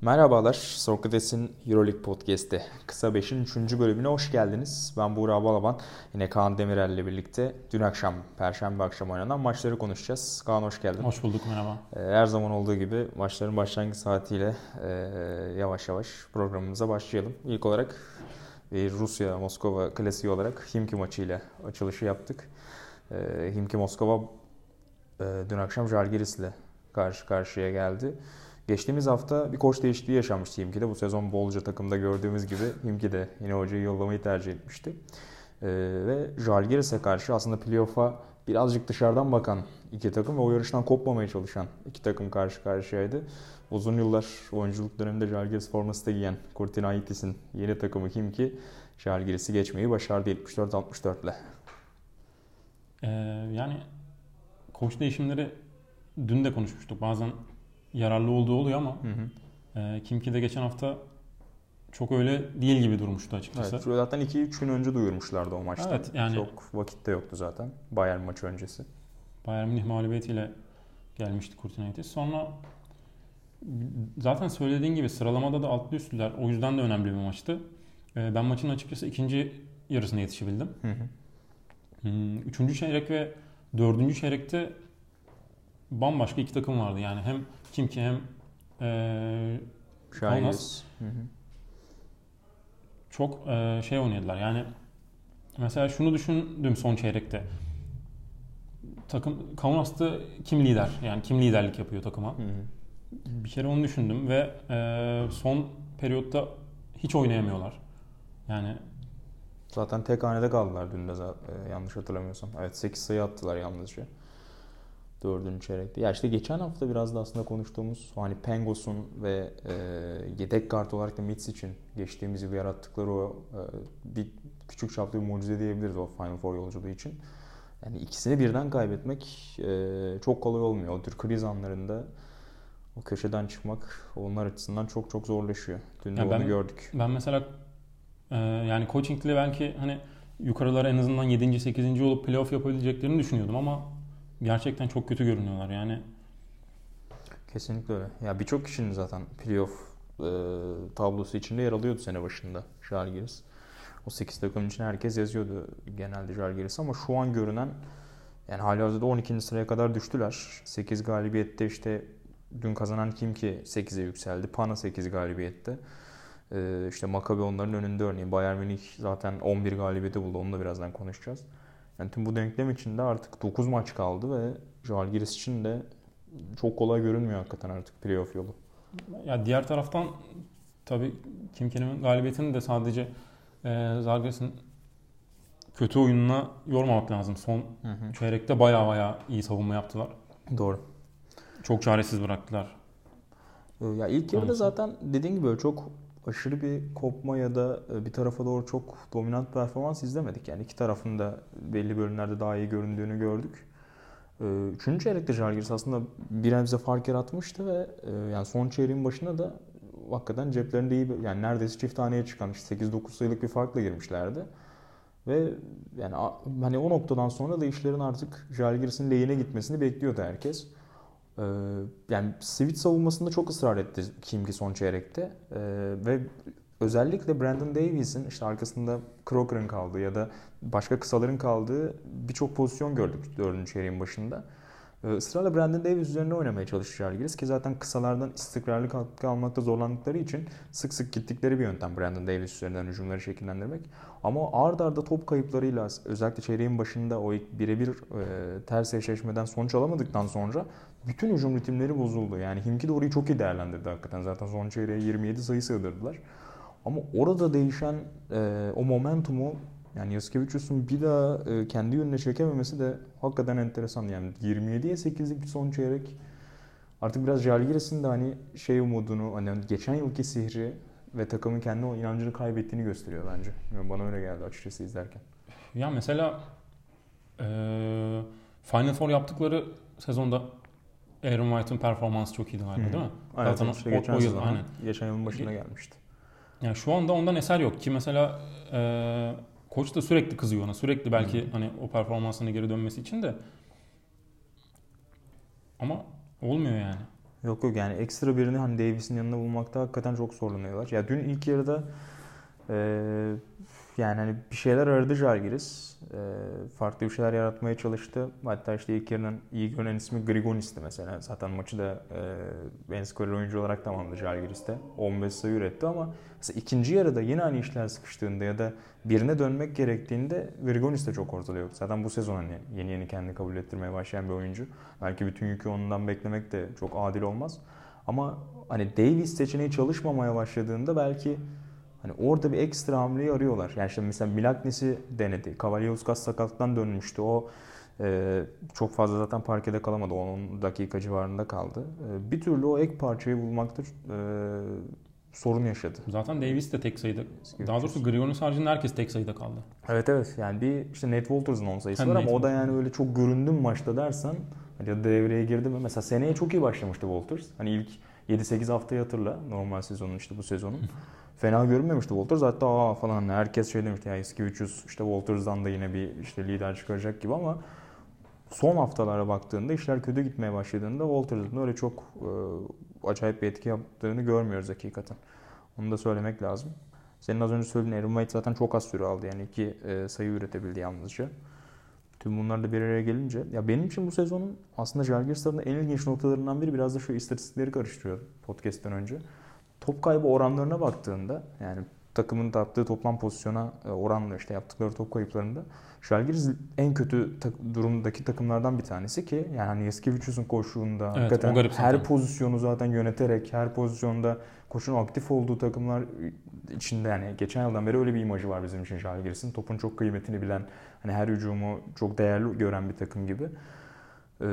Merhabalar, Sokrates'in Euroleague Podcast'te Kısa 5'in 3. bölümüne hoş geldiniz. Ben Buğra Balaban. Yine Kaan Demirel ile birlikte dün akşam, Perşembe akşam oynanan maçları konuşacağız. Kaan hoş geldin. Hoş bulduk, merhaba. Ee, her zaman olduğu gibi maçların başlangıç saatiyle e, yavaş yavaş programımıza başlayalım. İlk olarak bir Rusya Moskova klasiği olarak Himki maçıyla açılışı yaptık. Ee, Himki Moskova e, dün akşam Jalgiris ile karşı karşıya geldi. Geçtiğimiz hafta bir koç değişikliği yaşanmıştı Himki'de. Bu sezon bolca takımda gördüğümüz gibi Himki de yine hocayı yollamayı tercih etmişti. Ee, ve Jalgiris'e karşı aslında playoff'a birazcık dışarıdan bakan iki takım ve o yarıştan kopmamaya çalışan iki takım karşı karşıyaydı. Uzun yıllar oyunculuk döneminde Jalgiris forması da giyen Kurtinaitis'in yeni takımı Himki Jalgiris'i geçmeyi başardı 74-64 ile. Ee, yani koç değişimleri dün de konuşmuştuk. Bazen yararlı olduğu oluyor ama hı hı. E, Kimki de geçen hafta çok öyle değil gibi durmuştu açıkçası. Evet, zaten 2-3 gün önce duyurmuşlardı o maçta. Evet, yani çok vakit de yoktu zaten Bayern maçı öncesi. Bayern Münih mağlubiyetiyle gelmişti Kurtinaitis. Sonra zaten söylediğin gibi sıralamada da altlı üstlüler. O yüzden de önemli bir maçtı. E, ben maçın açıkçası ikinci yarısına yetişebildim. Hı hı. Hmm, üçüncü çeyrek ve dördüncü çeyrekte bambaşka iki takım vardı. Yani hem kim ki hem e, Kaunas çok e, şey oynadılar. Yani mesela şunu düşündüm son çeyrekte. Takım Kaunas'ta kim lider? Yani kim liderlik yapıyor takıma? Hı hı. Bir kere onu düşündüm ve e, son periyotta hiç oynayamıyorlar. Yani Zaten tek hanede kaldılar dün de e, yanlış hatırlamıyorsam. Evet 8 sayı attılar yalnızca dördüncü çeyrekte. Ya işte geçen hafta biraz da aslında konuştuğumuz hani Pengos'un ve e, yedek kart olarak da Mitz için geçtiğimiz yıl yarattıkları o e, bir küçük çaplı bir mucize diyebiliriz o Final Four yolculuğu için. Yani ikisini birden kaybetmek e, çok kolay olmuyor. O tür kriz anlarında o köşeden çıkmak onlar açısından çok çok zorlaşıyor. Dün de onu ben, gördük. Ben mesela e, yani coachingle belki hani yukarılara en azından 7. 8. olup playoff yapabileceklerini düşünüyordum ama gerçekten çok kötü görünüyorlar yani. Kesinlikle öyle. Ya birçok kişinin zaten playoff e, tablosu içinde yer alıyordu sene başında Jalgiris. O 8 takım için herkes yazıyordu genelde Jalgiris ama şu an görünen yani hali hazırda 12. sıraya kadar düştüler. 8 galibiyette işte dün kazanan kim ki 8'e yükseldi. Pana 8 galibiyette. Ee, işte Maccabi onların önünde örneğin. Bayern Münih zaten 11 galibiyeti buldu. Onu da birazdan konuşacağız. Yani tüm bu denklem içinde artık 9 maç kaldı ve Jalgiris için de çok kolay görünmüyor hakikaten artık playoff yolu. Ya diğer taraftan tabii Kim Kenem'in galibiyetini de sadece e, Zalgiris'in kötü oyununa yormamak lazım. Son hı hı. çeyrekte baya baya iyi savunma yaptılar. Doğru. Çok çaresiz bıraktılar. Ya ilk yarıda zaten dediğin gibi çok aşırı bir kopma ya da e, bir tarafa doğru çok dominant performans izlemedik. Yani iki tarafın da belli bölümlerde daha iyi göründüğünü gördük. E, üçüncü çeyrekte Jalgiris aslında bir nebze fark yaratmıştı ve e, yani son çeyreğin başına da hakikaten ceplerinde iyi yani neredeyse çift taneye çıkan işte 8-9 sayılık bir farkla girmişlerdi. Ve yani hani o noktadan sonra da işlerin artık Jalgiris'in lehine gitmesini bekliyordu herkes. Ee, yani Sivit savunmasında çok ısrar etti Kimki son çeyrekte. Ee, ve özellikle Brandon Davies'in işte arkasında Crocker'ın kaldığı ya da başka kısaların kaldığı birçok pozisyon gördük dördüncü çeyreğin başında. Ee, ısrarla Brandon Davies üzerine oynamaya çalışacak Jalgiris ki zaten kısalardan istikrarlı katkı almakta zorlandıkları için sık sık gittikleri bir yöntem Brandon Davies üzerinden hücumları şekillendirmek. Ama ard arda top kayıplarıyla özellikle çeyreğin başında o birebir e, ters eşleşmeden sonuç alamadıktan sonra bütün hücum ritimleri bozuldu. Yani Himki de orayı çok iyi değerlendirdi hakikaten. Zaten son çeyreğe 27 sayı sığdırdılar. Ama orada değişen e, o momentumu yani Yaskevicius'un bir daha e, kendi yönüne çekememesi de hakikaten enteresan. Yani 27'ye 8'lik bir son çeyrek artık biraz Jalgiris'in de hani şey umudunu hani geçen yılki sihri ve takımın kendi o inancını kaybettiğini gösteriyor bence. Yani bana öyle geldi açıkçası izlerken. Ya mesela e, Final Four yaptıkları sezonda Aaron White'ın performansı çok iyiydi galiba değil mi? Evet, Zaten işte o, geçen o yıl, aynen. geçen yılın başına gelmişti. Yani şu anda ondan eser yok ki mesela e, koç da sürekli kızıyor ona. Sürekli belki hmm. hani o performansına geri dönmesi için de ama olmuyor yani. Yok yok yani ekstra birini hani Davis'in yanında bulmakta hakikaten çok zorlanıyorlar. Ya dün ilk yarıda e, yani hani bir şeyler aradı Jalgiris. E, farklı bir şeyler yaratmaya çalıştı. Hatta işte ilk yarının iyi görünen ismi Grigonis'ti mesela. Zaten maçı da e, en skorer oyuncu olarak tamamladı Jalgiris'te. 15 sayı üretti ama mesela ikinci yarıda yine aynı işler sıkıştığında ya da birine dönmek gerektiğinde Grigonis de çok ortada yok. Zaten bu sezon hani yeni yeni kendini kabul ettirmeye başlayan bir oyuncu. Belki bütün yükü ondan beklemek de çok adil olmaz. Ama hani Davis seçeneği çalışmamaya başladığında belki Hani orada bir ekstra hamleyi arıyorlar. Yani işte mesela Milagnes'i denedi. Cavalliuskas sakatlıktan dönmüştü. O e, çok fazla zaten parkede kalamadı. 10 dakika civarında kaldı. E, bir türlü o ek parçayı bulmakta e, sorun yaşadı. Zaten Davis de tek sayıda. Daha doğrusu Grigonis haricinde herkes tek sayıda kaldı. Evet evet. Yani bir işte Nate Walters'ın 10 sayısı Hem var Nate ama o da yani öyle çok göründü mü maçta dersen ya da devreye girdi mi? Mesela seneye çok iyi başlamıştı Walters. Hani ilk 7-8 haftayı hatırla normal sezonun işte bu sezonun. fena görünmemişti Walters. Hatta aa falan herkes şey demişti ya eski 300 işte Walters'dan da yine bir işte lider çıkaracak gibi ama son haftalara baktığında işler kötü gitmeye başladığında Walters'ın öyle çok e, acayip bir etki yaptığını görmüyoruz hakikaten. Onu da söylemek lazım. Senin az önce söylediğin Aaron White zaten çok az süre aldı yani iki e, sayı üretebildi yalnızca. Tüm bunlar da bir araya gelince ya benim için bu sezonun aslında Jalgiris en ilginç noktalarından biri biraz da şu istatistikleri karıştırıyor podcast'ten önce. Top kaybı oranlarına baktığında yani takımın taptığı toplam pozisyona e, oranla işte yaptıkları top kayıplarında Žalgiris en kötü ta- durumdaki takımlardan bir tanesi ki yani Yaskevicius'un koşuğunda evet, hakikaten her pozisyonu zaten yöneterek her pozisyonda koşun aktif olduğu takımlar içinde yani geçen yıldan beri öyle bir imajı var bizim için Žalgiris'in. Topun çok kıymetini bilen hani her hücumu çok değerli gören bir takım gibi. Ee,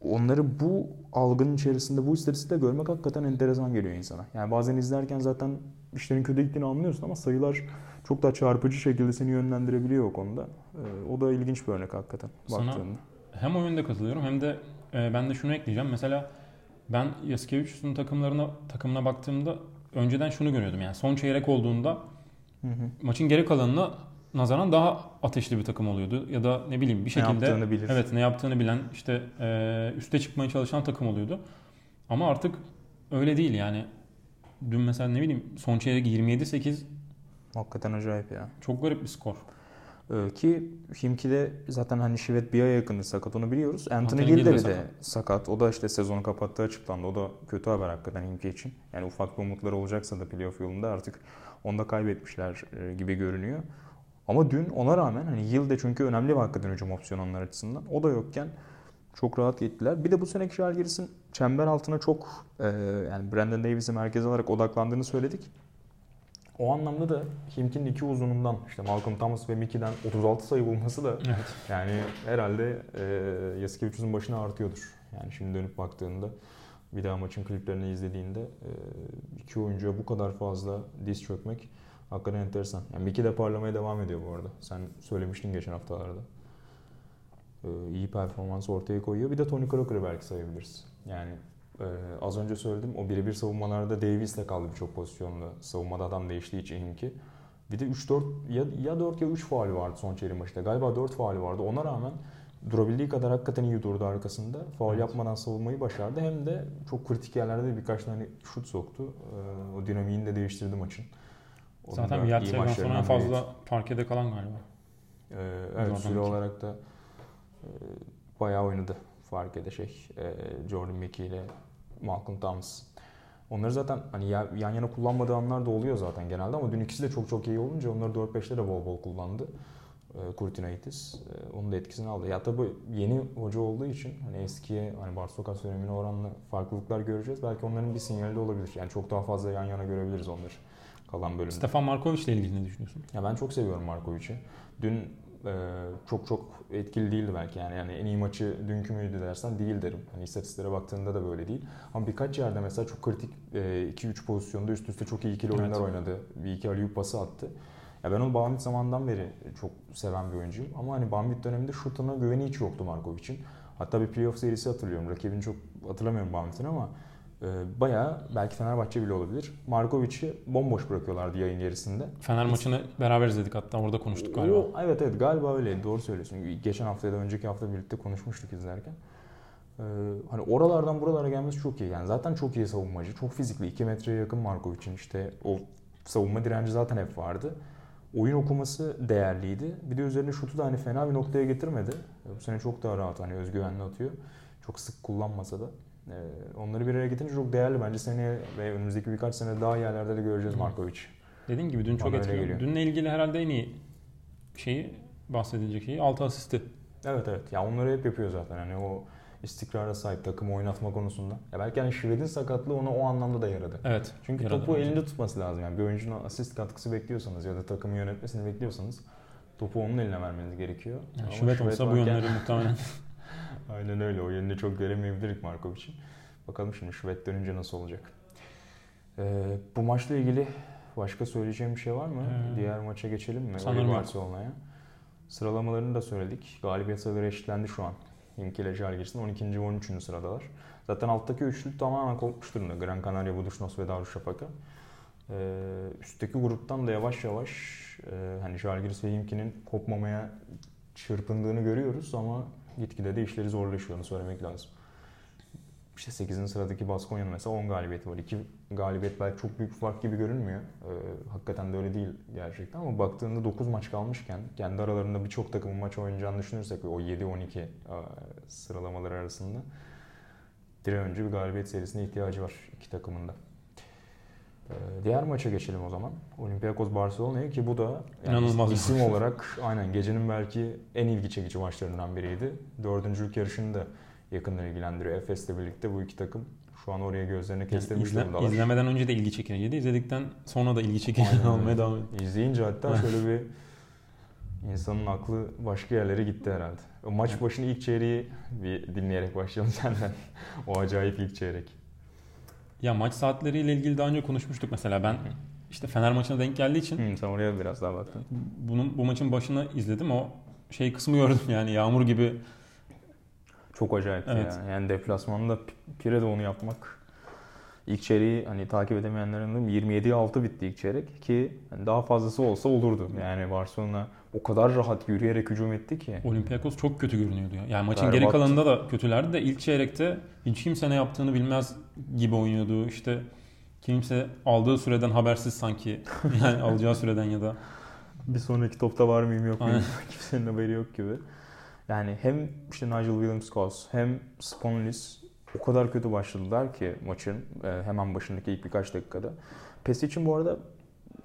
onları bu algının içerisinde bu istatistikte görmek hakikaten enteresan geliyor insana. Yani bazen izlerken zaten işlerin kötü gittiğini anlıyorsun ama sayılar çok daha çarpıcı şekilde seni yönlendirebiliyor o konuda. Ee, o da ilginç bir örnek hakikaten Sana baktığında. hem oyunda katılıyorum hem de e, ben de şunu ekleyeceğim. Mesela ben Yaskevicius'un takımlarına takımına baktığımda önceden şunu görüyordum. Yani son çeyrek olduğunda hı hı. maçın geri kalanını nazaran daha ateşli bir takım oluyordu. Ya da ne bileyim bir şekilde ne bilir. evet ne yaptığını bilen işte e, üste çıkmaya çalışan takım oluyordu. Ama artık öyle değil yani. Dün mesela ne bileyim son çeyrek 27-8 Hakikaten acayip ya. Çok garip bir skor. Ee, ki Himki'de zaten hani Şivet bir aya yakındı sakat onu biliyoruz. Anthony, Anthony Gill de, de sakat. O da işte sezonu kapattığı açıklandı. O da kötü haber hakikaten Himki için. Yani ufak bir umutları olacaksa da playoff yolunda artık onu da kaybetmişler e, gibi görünüyor. Ama dün ona rağmen hani Yıl çünkü önemli bir hakikaten hücum opsiyonu onlar açısından. O da yokken çok rahat gittiler. Bir de bu seneki Žalgiris'in çember altına çok e, yani Brandon Davis'i merkez alarak odaklandığını söyledik. O anlamda da Himkin'in iki uzunundan işte Malcolm Thomas ve Mickey'den 36 sayı bulması da evet. yani herhalde e, Yasikevicius'un başına artıyordur. Yani şimdi dönüp baktığında bir daha maçın kliplerini izlediğinde e, iki oyuncuya bu kadar fazla diz çökmek Hakikaten enteresan. Yani Mickey de parlamaya devam ediyor bu arada. Sen söylemiştin geçen haftalarda. Ee, iyi performans ortaya koyuyor. Bir de Tony Crocker'ı belki sayabiliriz. Yani e, az önce söyledim o birebir savunmalarda Davis'le kaldı birçok pozisyonda. Savunmada adam değiştiği için ki. Bir de 3-4 ya, ya 4 ya 3 faali vardı son çeyrek maçta. Galiba 4 faali vardı. Ona rağmen durabildiği kadar hakikaten iyi durdu arkasında. Faul evet. yapmadan savunmayı başardı. Hem de çok kritik yerlerde birkaç tane şut soktu. Ee, o dinamiğini de değiştirdi maçın. Onun Zaten bir Yatse'den sonra en fazla değil. parkede kalan galiba. Ee, evet süre olarak da e, bayağı oynadı farkede şey. E, Jordan Mickey ile Malcolm Thomas. Onları zaten hani yan yana kullanmadığı anlar da oluyor zaten genelde ama dün ikisi de çok çok iyi olunca onları 4-5'te de bol bol kullandı. E, Kurtinaitis. E, onun da etkisini aldı. Ya tabii yeni hoca olduğu için hani eskiye hani Barsokas dönemine oranla farklılıklar göreceğiz. Belki onların bir sinyali de olabilir. Yani çok daha fazla yan yana görebiliriz onları kalan bölümde. Stefan Markovic ile ilgili ne düşünüyorsun? Ya ben çok seviyorum Markovic'i. Dün e, çok çok etkili değildi belki yani. yani en iyi maçı dünkü müydü dersen değil derim. Hani istatistiklere baktığında da böyle değil. Ama birkaç yerde mesela çok kritik 2-3 e, pozisyonda üst üste çok iyi ikili evet. oyunlar oynadı. Bir iki aliyup pası attı. Ya ben onu Bambit zamandan beri çok seven bir oyuncuyum. Ama hani Bambit döneminde şutuna güveni hiç yoktu Markovic'in. Hatta bir playoff serisi hatırlıyorum. Rakibini çok hatırlamıyorum Bambit'in ama bayağı belki Fenerbahçe bile olabilir. Markovic'i bomboş bırakıyorlardı yayın gerisinde. Fener maçını beraber izledik hatta orada konuştuk galiba. O, evet evet galiba öyle doğru söylüyorsun. Geçen hafta ya da önceki hafta birlikte konuşmuştuk izlerken. Ee, hani oralardan buralara gelmesi çok iyi. Yani zaten çok iyi savunmacı. Çok fizikli. 2 metreye yakın Markovic'in işte o savunma direnci zaten hep vardı. Oyun okuması değerliydi. Bir de üzerine şutu da hani fena bir noktaya getirmedi. Bu sene çok daha rahat hani özgüvenli atıyor. Çok sık kullanmasa da. Ee, onları bir araya getirince çok değerli. Bence seneye ve önümüzdeki birkaç sene daha yerlerde de göreceğiz Markovic. Dediğim gibi dün çok etkili. Dünle ilgili herhalde en iyi şeyi bahsedilecek şeyi 6 asisti. Evet evet. Ya onları hep yapıyor zaten. Hani o istikrara sahip takımı oynatma konusunda. Ya belki hani Şived'in sakatlığı ona o anlamda da yaradı. Evet. Çünkü Yaradı topu bence. elinde tutması lazım. Yani bir oyuncunun asist katkısı bekliyorsanız ya da takımı yönetmesini bekliyorsanız topu onun eline vermeniz gerekiyor. Yani Şivet olsa bu yönleri muhtemelen. Aynen öyle. O yönünü çok göremeyebilirdik Markovic'in. Bakalım şimdi Şivet dönünce nasıl olacak. Ee, bu maçla ilgili başka söyleyeceğim bir şey var mı? Ee, Diğer maça geçelim mi? sanırım. Barcelona'ya. Sıralamalarını da söyledik. Galibiyet sayıları eşitlendi şu an. Inki ile Žalgiris'in 12. ve 13. sıradalar. Zaten alttaki üçlü tamamen kopmuş durumda. Gran Canaria, Budućnost ve Darüşşafaka. Ee, üstteki gruptan da yavaş yavaş e, hani Žalgiris ve Himki'nin kopmamaya çırpındığını görüyoruz ama gitgide de işleri zorlaşıyor onu söylemek lazım. İşte 8. sıradaki Baskonya'nın mesela 10 galibiyeti var. 2 galibiyet belki çok büyük fark gibi görünmüyor. Ee, hakikaten de öyle değil gerçekten ama baktığında 9 maç kalmışken kendi aralarında birçok takımın maç oynayacağını düşünürsek o 7-12 e, sıralamaları arasında an önce bir galibiyet serisine ihtiyacı var iki takımın da. Ee, Diğer maça geçelim o zaman. Olympiakos Barcelona'ya ki bu da yani İnanılmaz isim maç. olarak aynen gecenin belki en ilgi çekici maçlarından biriydi. Dördüncülük yarışını da yakından ilgilendiriyor. Efes'le birlikte bu iki takım şu an oraya gözlerini kestirmiş İzle- durumdalar. izlemeden önce de ilgi çekiciydi. İzledikten sonra da ilgi çekici olmaya devam ediyor. İzleyince hatta şöyle bir insanın aklı başka yerlere gitti herhalde. O maç başını ilk çeyreği bir dinleyerek başlayalım senden. o acayip ilk çeyrek. Ya maç saatleriyle ilgili daha önce konuşmuştuk mesela. Ben işte Fener maçına denk geldiği için Hı, sen oraya biraz daha baktın. bunun bu maçın başını izledim. O şey kısmı gördüm yani yağmur gibi Çok acayip Evet. ya. Yani deplasmanda Pire'de onu yapmak. İlk çeyreği hani takip edemeyenlerin de 27'ye 6 bitti ilk çeyrek ki hani daha fazlası olsa olurdu. Yani Barcelona o kadar rahat yürüyerek hücum etti ki. Olympiakos çok kötü görünüyordu ya. Yani maçın Berbat. geri kalanında da kötülerdi de ilk çeyrekte hiç kimse ne yaptığını bilmez gibi oynuyordu. İşte kimse aldığı süreden habersiz sanki. Yani alacağı süreden ya da Bir sonraki topta var mıyım yok muyum kimsenin haberi yok gibi. Yani hem işte Nigel Williams-Goss hem Spanoulis o kadar kötü başladılar ki maçın e, hemen başındaki ilk birkaç dakikada. PES için bu arada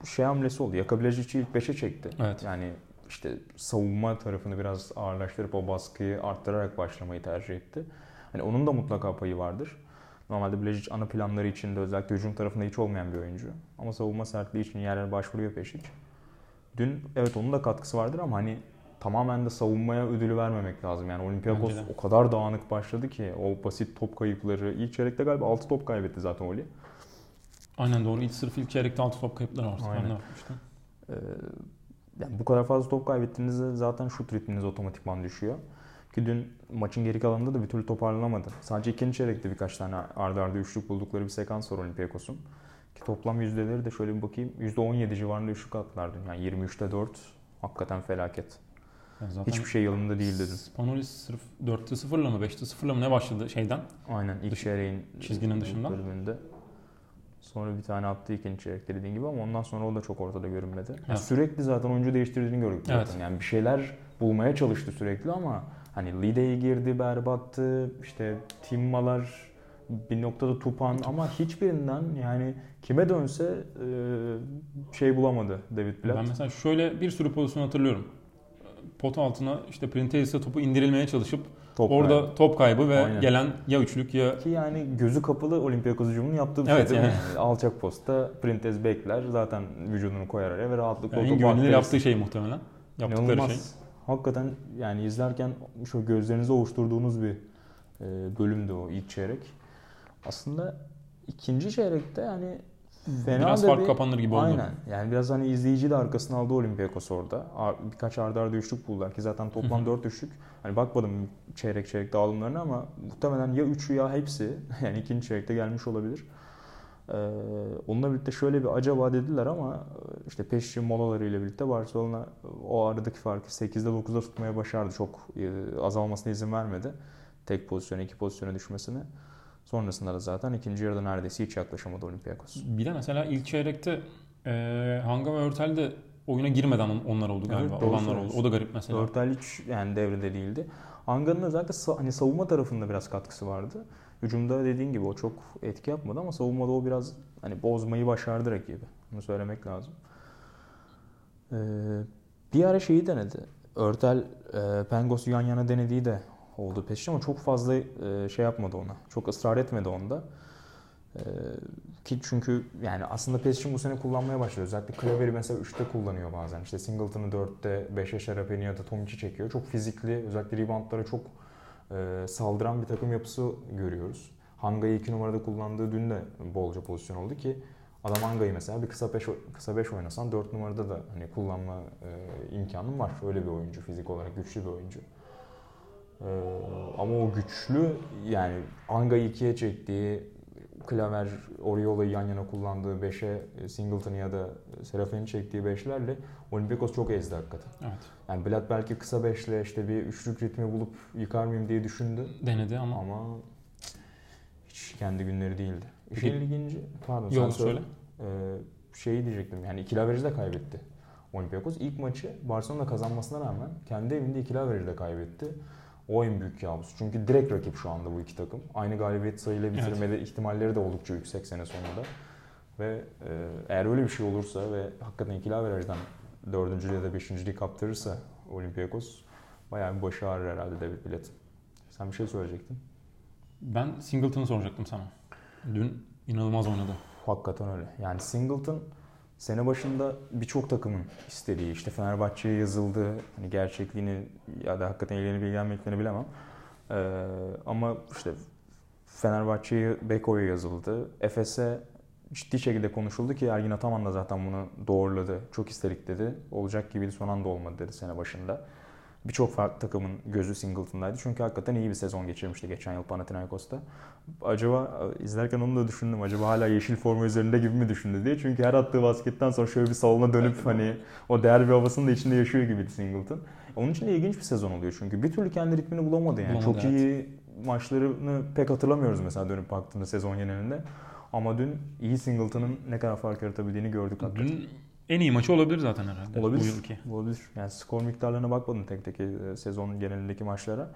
şey hamlesi oldu. Yakabileceği ilk 5'e çekti. Evet. Yani işte savunma tarafını biraz ağırlaştırıp o baskıyı arttırarak başlamayı tercih etti. Hani onun da mutlaka payı vardır. Normalde Blejic ana planları içinde özellikle hücum tarafında hiç olmayan bir oyuncu. Ama savunma sertliği için yerlere başvuruyor Pešić. Dün evet onun da katkısı vardır ama hani tamamen de savunmaya ödülü vermemek lazım. Yani Olympiakos o kadar dağınık başladı ki o basit top kayıpları. ilk çeyrekte galiba 6 top kaybetti zaten Oli. aynen doğru. İlk sırf ilk çeyrekte 6 top kayıpları var. Aynen. Ben. Ee, yani bu kadar fazla top kaybettiğinizde zaten şut ritminiz otomatikman düşüyor. Ki dün maçın geri kalanında da bir türlü toparlanamadı. Sadece ikinci çeyrekte birkaç tane arda arda üçlük buldukları bir sekans var Olympiakos'un. Ki toplam yüzdeleri de şöyle bir bakayım. %17 civarında üçlük attılar dün. Yani 23'te 4 hakikaten felaket. Yani zaten Hiçbir şey yolunda değildi dün. Spanoulis sırf 4'te 0'la mı 5'te 0'la mı ne başladı şeyden? Aynen ilk Dış- çeyreğin çizginin ilk dışında. bölümünde. Sonra bir tane attı ikinci çeyrekte dediğin gibi ama ondan sonra o da çok ortada görünmedi. Yani Evet. sürekli zaten oyuncu değiştirdiğini gördük Evet. zaten. Yani bir şeyler bulmaya çalıştı sürekli ama hani Lide'ye girdi berbattı. işte Timmalar bir noktada Tupan ama hiçbirinden yani kime dönse şey bulamadı David Blatt. Ben mesela şöyle bir sürü pozisyon hatırlıyorum. Pot altına işte Printezis'e topu indirilmeye çalışıp Top orada kaybı. top kaybı ve Aynen. gelen ya üçlük ya Ki yani gözü kapalı Olympiakos hücumunun yaptığı bir Evet, şey yani. Alçak postta Printez bekler zaten vücudunu koyar araya ve rahatlıkla yani o topu güvenilir atlarız. yaptığı şey muhtemelen. Yaptıkları İnanılmaz. şey. Hakikaten yani izlerken şu gözlerinizi ovuşturduğunuz bir e, bölümdü o ilk çeyrek. Aslında ikinci çeyrekte yani fena Biraz da fark bir- kapanır gibi oldu. Aynen. Yani biraz hani izleyici de arkasına aldı Olympiakos orada. Birkaç arda arda üçlük buldular ki zaten toplam dört üçlük. Hani bakmadım çeyrek çeyrek dağılımlarına ama muhtemelen ya üçü ya hepsi yani ikinci çeyrekte gelmiş olabilir. Ee, onunla birlikte şöyle bir acaba dediler ama e, işte peşçi molalarıyla birlikte Barcelona o aradaki farkı 8'de 9'da tutmaya başardı. Çok e, azalmasına izin vermedi. tek pozisyona iki pozisyona düşmesini. Sonrasında da zaten ikinci yarıda neredeyse hiç yaklaşamadı Olympiakos. Bir de mesela ilk çeyrekte e, Hanga ve Örtel de oyuna girmeden onlar oldu galiba. Evet, Olanlar oldu. O da garip mesela. Örtel hiç yani devrede değildi. Anga'nın özellikle hani savunma tarafında biraz katkısı vardı. Hücumda dediğin gibi o çok etki yapmadı ama savunmada o biraz hani bozmayı başardı rakibi. Bunu söylemek lazım. Ee, bir ara şeyi denedi. Örtel e, Pengos'u yan yana denediği de oldu Pesic ama çok fazla e, şey yapmadı ona. Çok ısrar etmedi onda. Ee, ki çünkü yani aslında Pesic'in bu sene kullanmaya başladı. Özellikle Klaver'i mesela 3'te kullanıyor bazen. İşte Singleton'ı 4'te, 5'e Şarapeni ya da Tomic'i çekiyor. Çok fizikli, özellikle reboundlara çok e, saldıran bir takım yapısı görüyoruz. Hanga'yı 2 numarada kullandığı dün de bolca pozisyon oldu ki adam Hanga'yı mesela bir kısa 5 kısa 5 oynasan 4 numarada da hani kullanma e, imkanın var. Öyle bir oyuncu fizik olarak güçlü bir oyuncu. E, ama o güçlü yani Hanga'yı 2'ye çektiği Klaver, Oriola'yı yan yana kullandığı 5'e Singleton'ı ya da Serafin'i çektiği 5'lerle Olympiakos çok ezdi hakikaten. Evet. Yani Blad belki kısa 5'le işte bir üçlük ritmi bulup yıkar mıyım diye düşündü. Denedi ama. Ama hiç kendi günleri değildi. İşin ilginci, pardon sen Yok söyle. söyle. Ee, şeyi diyecektim yani ikili averajı de kaybetti. Olympiakos ilk maçı Barcelona kazanmasına rağmen kendi evinde ikili averajı da kaybetti. O en büyük kabus. Çünkü direkt rakip şu anda bu iki takım. Aynı galibiyet sayıyla bitirmede ihtimalleri de oldukça yüksek sene sonunda. Ve e, eğer öyle bir şey olursa ve hakikaten ikili averajdan dördüncülüğü ya da beşinciliği kaptırırsa Olympiakos bayağı bir başı ağrır herhalde David Blatt'ın. Sen bir şey söyleyecektin. Ben Singleton'ı soracaktım sana. Dün inanılmaz oynadı. Hakikaten öyle. Yani Singleton sene başında birçok takımın istediği işte Fenerbahçe'ye yazıldı. Hani gerçekliğini ya da hakikaten ilgilenip ilgilenmediklerini bilemem. Ee, ama işte Fenerbahçe'ye Beko'ya yazıldı. Efes'e ciddi şekilde konuşuldu ki Ergin Ataman da zaten bunu doğruladı. Çok istedik dedi. Olacak gibiydi son anda olmadı dedi sene başında. Birçok farklı takımın gözü Singleton'daydı. Çünkü hakikaten iyi bir sezon geçirmişti geçen yıl Panathinaikos'ta. Acaba e, izlerken onu da düşündüm. Acaba hala yeşil forma üzerinde gibi mi düşündü diye. Çünkü her attığı basketten sonra şöyle bir salona dönüp hani o derbi havasını da içinde yaşıyor gibiydi Singleton. Onun için de ilginç bir sezon oluyor çünkü. Bir türlü kendi ritmini bulamadı yani. Bulamadı, Çok iyi maçlarını pek hatırlamıyoruz mesela dönüp baktığında sezon genelinde. Ama dün iyi Singleton'ın ne kadar fark yaratabildiğini gördük hakikaten. En iyi maçı olabilir zaten herhalde. Olabilir. Bu yılki. Olabilir. Yani skor miktarlarına bakmadım tek tek e, sezon genelindeki maçlara.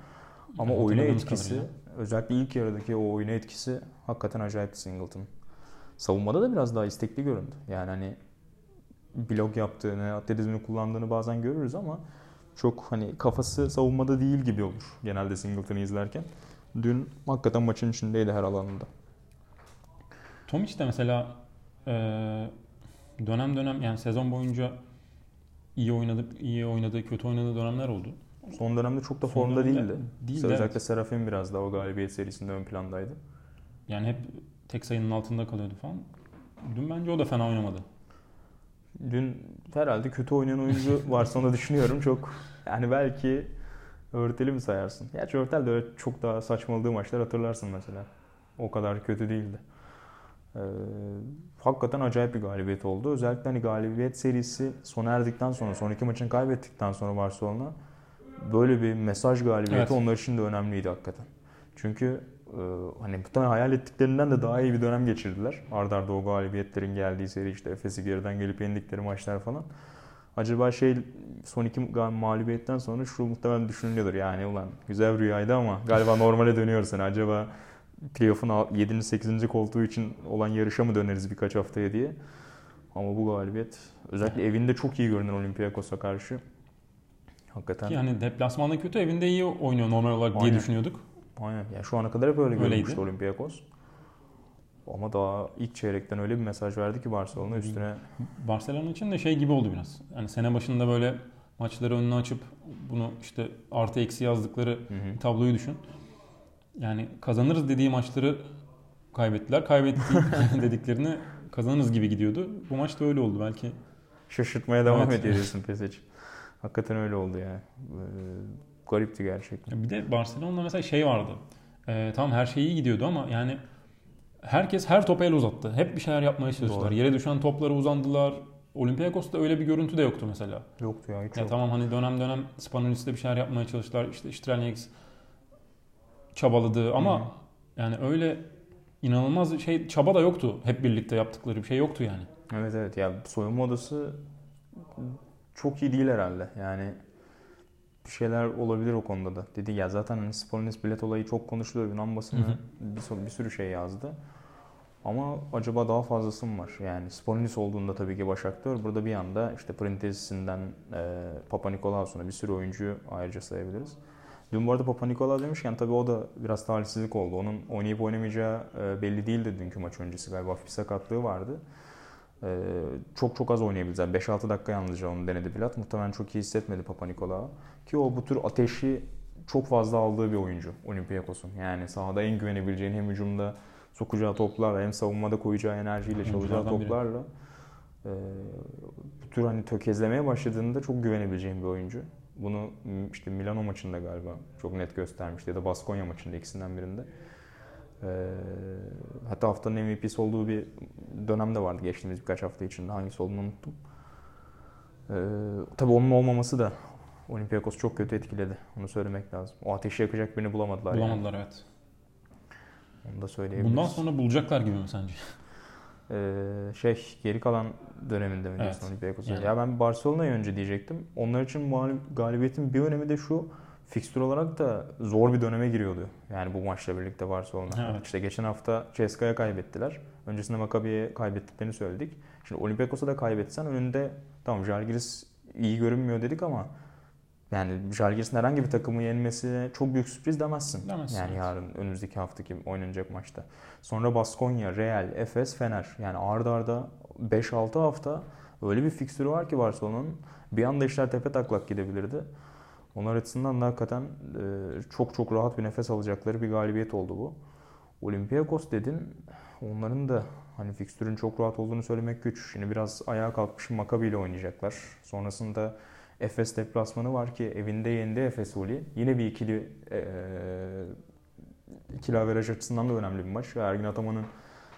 Ama Yani oyuna etkisi, kadarıyla. özellikle ilk yarıdaki o oyuna etkisi hakikaten acayip Singleton. Savunmada da biraz daha istekli göründü. Yani hani blok yaptığını, atletizmini kullandığını bazen görürüz ama çok hani kafası savunmada değil gibi olur genelde Singleton'ı izlerken. Dün hakikaten maçın içindeydi her alanında. Tomic de mesela e, dönem dönem yani sezon boyunca iyi oynadı, iyi oynadığı, kötü oynadığı dönemler oldu. Son dönemde çok da Son formda değildi. değildi, Özellikle evet. Serafin biraz daha o galibiyet serisinde ön plandaydı. Yani hep tek sayının altında kalıyordu falan. Dün bence o da fena oynamadı. Dün herhalde kötü oynayan oyuncu varsa onu düşünüyorum. Çok yani belki Örtel'i mi sayarsın? Gerçi Örtel de öyle çok daha saçmaladığı maçlar hatırlarsın mesela. O kadar kötü değildi. Ee, hakikaten acayip bir galibiyet oldu. Özellikle hani galibiyet serisi sona erdikten sonra, son iki maçını kaybettikten sonra Barcelona böyle bir mesaj galibiyeti Evet. onlar için de önemliydi hakikaten. Çünkü e, hani bu tane hayal ettiklerinden de daha iyi bir dönem geçirdiler. Arda arda o galibiyetlerin geldiği seri işte Efes'i geriden gelip yendikleri maçlar falan. Acaba şey son iki mağlubiyetten sonra şu muhtemelen düşünülüyordur. Yani ulan güzel rüyaydı ama galiba normale dönüyoruz. Yani acaba playoff'un 7. 8. koltuğu için olan yarışa mı döneriz birkaç haftaya diye. Ama bu galibiyet özellikle evinde çok iyi görünen Olympiakos'a karşı hakikaten Yani deplasmanda kötü, evinde iyi oynuyor normal olarak diye Aynen. düşünüyorduk. Aynen. Yani şu ana kadar hep öyle Öyleydi. görünmüştü Olympiakos. Ama daha ilk çeyrekten öyle bir mesaj verdi ki Barcelona üstüne Barcelona için de şey gibi oldu biraz. Yani sene başında böyle maçları önüne açıp bunu işte artı eksi yazdıkları Hı hı. tabloyu düşün. Yani kazanırız dediği maçları kaybettiler. Kaybettiği dediklerini kazanırız gibi gidiyordu. Bu maç da öyle oldu belki. şaşırtmaya devam Evet. ediyor diyorsun Pesic. Hakikaten öyle oldu yani. Ee, garipti gerçekten. Bir de Barcelona'da mesela şey vardı. Ee, tamam her şey iyi gidiyordu ama yani herkes her topa el uzattı. Hep bir şeyler yapmaya çalıştılar. Doğru. Yere düşen toplara uzandılar. Olympiakos'ta öyle bir görüntü de yoktu mesela. Yoktu ya hiç Ya yok. tamam hani dönem dönem Spanulis'te bir şeyler yapmaya çalıştılar. İşte Strelnieks çabaladığı ama Hı. yani öyle inanılmaz şey çaba da yoktu. Hep birlikte yaptıkları bir şey yoktu yani. Evet evet ya soyunma odası çok iyi değil herhalde. Yani bir şeyler olabilir o konuda da. Dedi ya zaten hani Spalletti bilet olayı çok konuşuluyor. Yunan basını Hı hı. bir, bir sürü şey yazdı. Ama acaba daha fazlası mı var? Yani Spalletti olduğunda tabii ki baş aktör. Burada bir anda işte Printezisinden e, Papa Nikolaou'suna bir sürü oyuncuyu ayrıca sayabiliriz. Dün bu arada Papa Nikolaou demişken tabii o da biraz talihsizlik oldu. Onun oynayıp oynamayacağı e, belli değildi dünkü maç öncesi galiba. Bir sakatlığı vardı. E, çok çok az oynayabildi. Yani 5-6 dakika yalnızca onu denedi Pilat. Muhtemelen çok iyi hissetmedi Papa Nikolaou. Ki o bu tür ateşi çok fazla aldığı bir oyuncu Olympiakos'un. Yani sahada en güvenebileceğin hem hücumda sokacağı toplarla hem savunmada koyacağı enerjiyle çalacağı Oyunculardan biri. toplarla e, bu tür hani tökezlemeye başladığında çok güvenebileceğin bir oyuncu. Bunu işte Milano maçında galiba çok net göstermişti ya da Baskonya maçında ikisinden birinde. E, hatta haftanın MVP'si olduğu bir dönem de vardı geçtiğimiz birkaç hafta içinde. Hangisi olduğunu unuttum. E, tabii onun olmaması da Olympiakos çok kötü etkiledi. Onu söylemek lazım. O ateşi yakacak birini bulamadılar. yani. Bulamadılar evet. Onu da söyleyebiliriz. Bundan sonra bulacaklar gibi mi sence? Ee, şey geri kalan döneminde mi diyorsun Evet. Olympiakos'un? Yani. Ya ben Barcelona'yı önce diyecektim. Onlar için galibiyetin bir önemi de şu. Fikstür olarak da zor bir döneme giriyordu. Yani bu maçla birlikte Barcelona. Evet. İşte geçen hafta CSKA'ya kaybettiler. Öncesinde Maccabi'ye kaybettiklerini söyledik. Şimdi Olympiakos'a da kaybetsen önünde tamam Žalgiris iyi görünmüyor dedik ama yani Žalgiris'in herhangi bir takımı yenmesi çok büyük sürpriz demezsin. Demezsin, yani evet. yarın önümüzdeki haftaki oynanacak maçta. Sonra Baskonya, Real, Efes, Fener. Yani arda arda 5-6 hafta öyle bir fikstürü var ki Barcelona'nın. Bir anda işler tepe taklak gidebilirdi. Onlar açısından da hakikaten e, çok çok rahat bir nefes alacakları bir galibiyet oldu bu. Olympiakos dedin. Onların da hani fikstürün çok rahat olduğunu söylemek güç. Şimdi biraz ayağa kalkmış Maccabi ile oynayacaklar. Sonrasında Efes deplasmanı var ki evinde yendi Efes Uli. Yine bir ikili e, ikili averaj açısından da önemli bir maç. Ergin Ataman'ın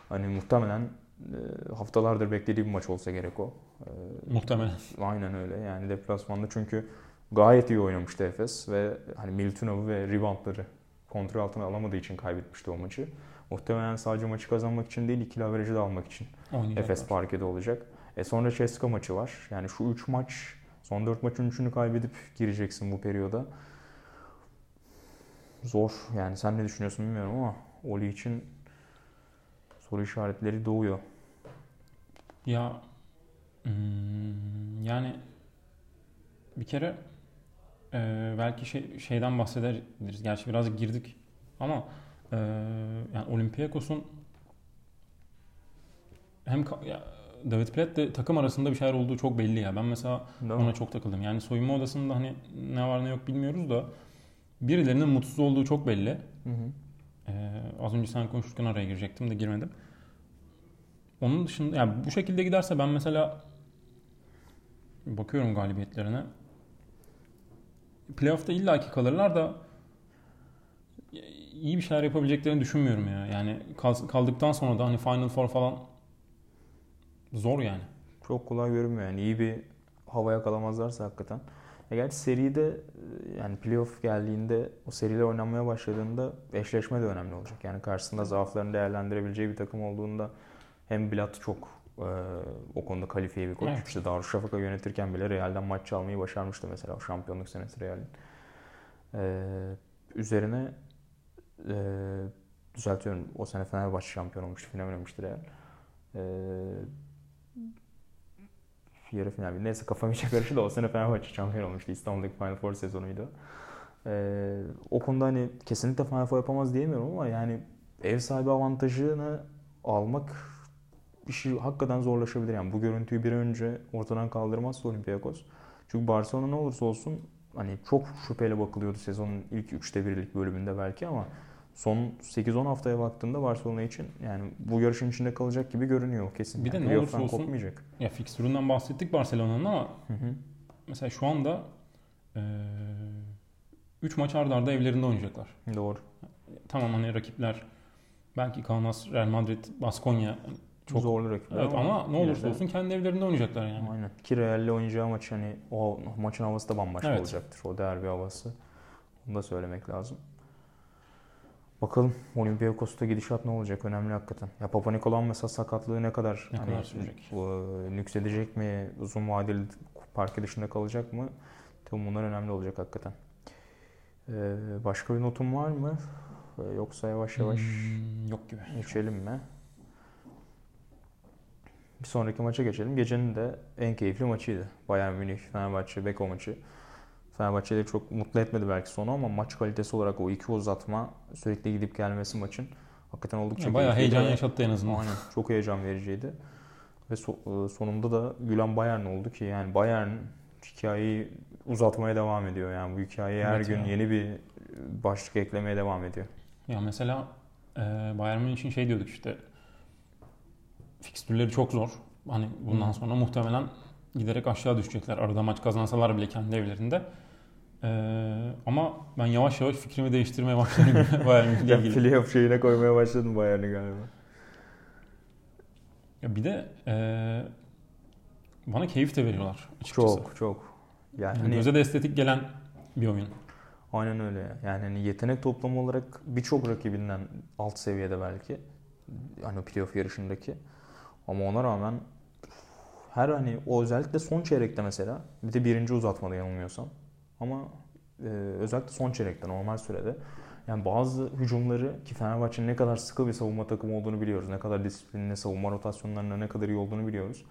hani muhtemelen e, haftalardır beklediği bir maç olsa gerek o. E, Muhtemelen. Aynen öyle. Yani deplasmanda çünkü gayet iyi oynamıştı Efes ve hani Miltunov'u ve reboundları kontrol altına alamadığı için kaybetmişti o maçı. Muhtemelen sadece maçı kazanmak için değil ikili averajı da almak için Oynayacaklar. Efes parkede olacak. E sonra Ceska maçı var. Yani şu 3 maç, son 4 maçın 3'ünü kaybedip gireceksin bu periyoda. Zor. Yani sen ne düşünüyorsun bilmiyorum ama Oli için soru işaretleri doğuyor. Ya hmm, yani bir kere e, belki şey, şeyden bahsederiz. Gerçi biraz girdik ama e, yani Olympiakos'un hem ya, David Platt takım arasında bir şeyler olduğu çok belli ya. Ben mesela Değil ona çok takıldım. Yani soyunma odasında hani ne var ne yok bilmiyoruz da birilerinin mutsuz olduğu çok belli. Hı hı. Ee, az önce sen konuşurken araya girecektim de girmedim. Onun dışında yani bu şekilde giderse ben mesela bakıyorum galibiyetlerine. Playoff'ta illaki kalırlar da iyi bir şeyler yapabileceklerini düşünmüyorum ya. Yani kal- kaldıktan sonra da hani Final Four falan zor yani. Çok kolay görünmüyor yani iyi bir hava yakalamazlarsa hakikaten. E gerçi seride e, yani playoff geldiğinde o seriler oynanmaya başladığında eşleşme de önemli olacak. Yani karşısında zaaflarını değerlendirebileceği bir takım olduğunda hem Bilat çok e, o konuda kalifiye bir koç. Evet. İşte Darüşşafaka yönetirken bile Real'den maç çalmayı başarmıştı mesela o şampiyonluk senesi Real'in. E, üzerine e, düzeltiyorum o sene Fenerbahçe şampiyon olmuştu. Final oynamıştı Real. E, yarı final. Neyse kafam iyice karıştı da o sene Fenerbahçe şampiyon olmuştu. İstanbul'daki Final Four sezonuydu. Ee, o konuda hani kesinlikle Final Four yapamaz diyemiyorum ama yani ev sahibi avantajını almak işi hakikaten zorlaşabilir. Yani bu görüntüyü bir önce ortadan kaldırmazsa Olympiakos. Çünkü Barcelona ne olursa olsun hani çok şüpheyle bakılıyordu sezonun ilk üçte birlik bölümünde belki ama son 8-10 haftaya baktığında Barcelona için yani bu yarışın içinde kalacak gibi görünüyor kesin. Bir de Yani ne olursa olsun- kopmayacak. Ya fikstüründen bahsettik Barcelona'nın ama Hı hı. mesela şu anda 3 maç arda arda evlerinde oynayacaklar. Doğru. Tamam hani rakipler belki Kaunas, Real Madrid, Baskonya çok zorlu rakipler Evet ama ne yine olursa de- olsun kendi evlerinde oynayacaklar yani. Aynen. Ki Real'le oynayacağı maç hani o maçın havası da bambaşka Evet. olacaktır. O derbi havası. Onu da söylemek lazım. Bakalım Olympiakos'ta gidişat ne olacak? Önemli hakikaten. Ya Papa Nikolan mesela sakatlığı ne kadar, Ne hani, kadar sürecek? e, nüksedecek mi? Uzun vadeli parke dışında kalacak mı? Tabii bunlar önemli olacak hakikaten. Ee, başka bir notum var mı? Ee, Yoksa yavaş yavaş Hmm, yok gibi. geçelim mi? Bir sonraki maça geçelim. Gecenin de en keyifli maçıydı. Bayern Münih, Fenerbahçe, Beko maçı. Fenerbahçe'yi de çok mutlu etmedi belki sonu ama maç kalitesi olarak o iki uzatma sürekli gidip gelmesi maçın hakikaten oldukça Ya bayağı heyecan yaşattı en azından. Aynen. Çok heyecan vericiydi. Ve so- e, sonunda da gülen Bayern oldu ki yani Bayern hikayeyi uzatmaya devam ediyor. Yani bu hikayeye her Evet gün ya. yeni bir başlık eklemeye devam ediyor. Ya mesela e, Bayern Münih için şey diyorduk işte fikstürleri çok zor. Hani bundan Hı. sonra muhtemelen giderek aşağı düşecekler. Arada maç kazansalar bile kendi evlerinde. E, ama ben yavaş yavaş fikrimi değiştirmeye başladım Bayern Münih'le ilgili. playoff şeyine koymaya başladın Bayern'i galiba. Ya bir de e, bana keyif de veriyorlar açıkçası. Çok çok. Yani Yani hani göze de estetik gelen bir oyun. aynen öyle. Yani hani yetenek toplamı olarak birçok rakibinden alt seviyede belki. Hani playoff yarışındaki. Ama ona rağmen her hani o özellikle son çeyrekte mesela bir de birinci uzatmada yanılmıyorsam. Ama e, özellikle son çeyrekte normal sürede yani bazı hücumları ki Fenerbahçe'nin ne kadar sıkı bir savunma takımı olduğunu biliyoruz. Ne kadar disiplinli savunma rotasyonlarına ne kadar iyi olduğunu biliyoruz.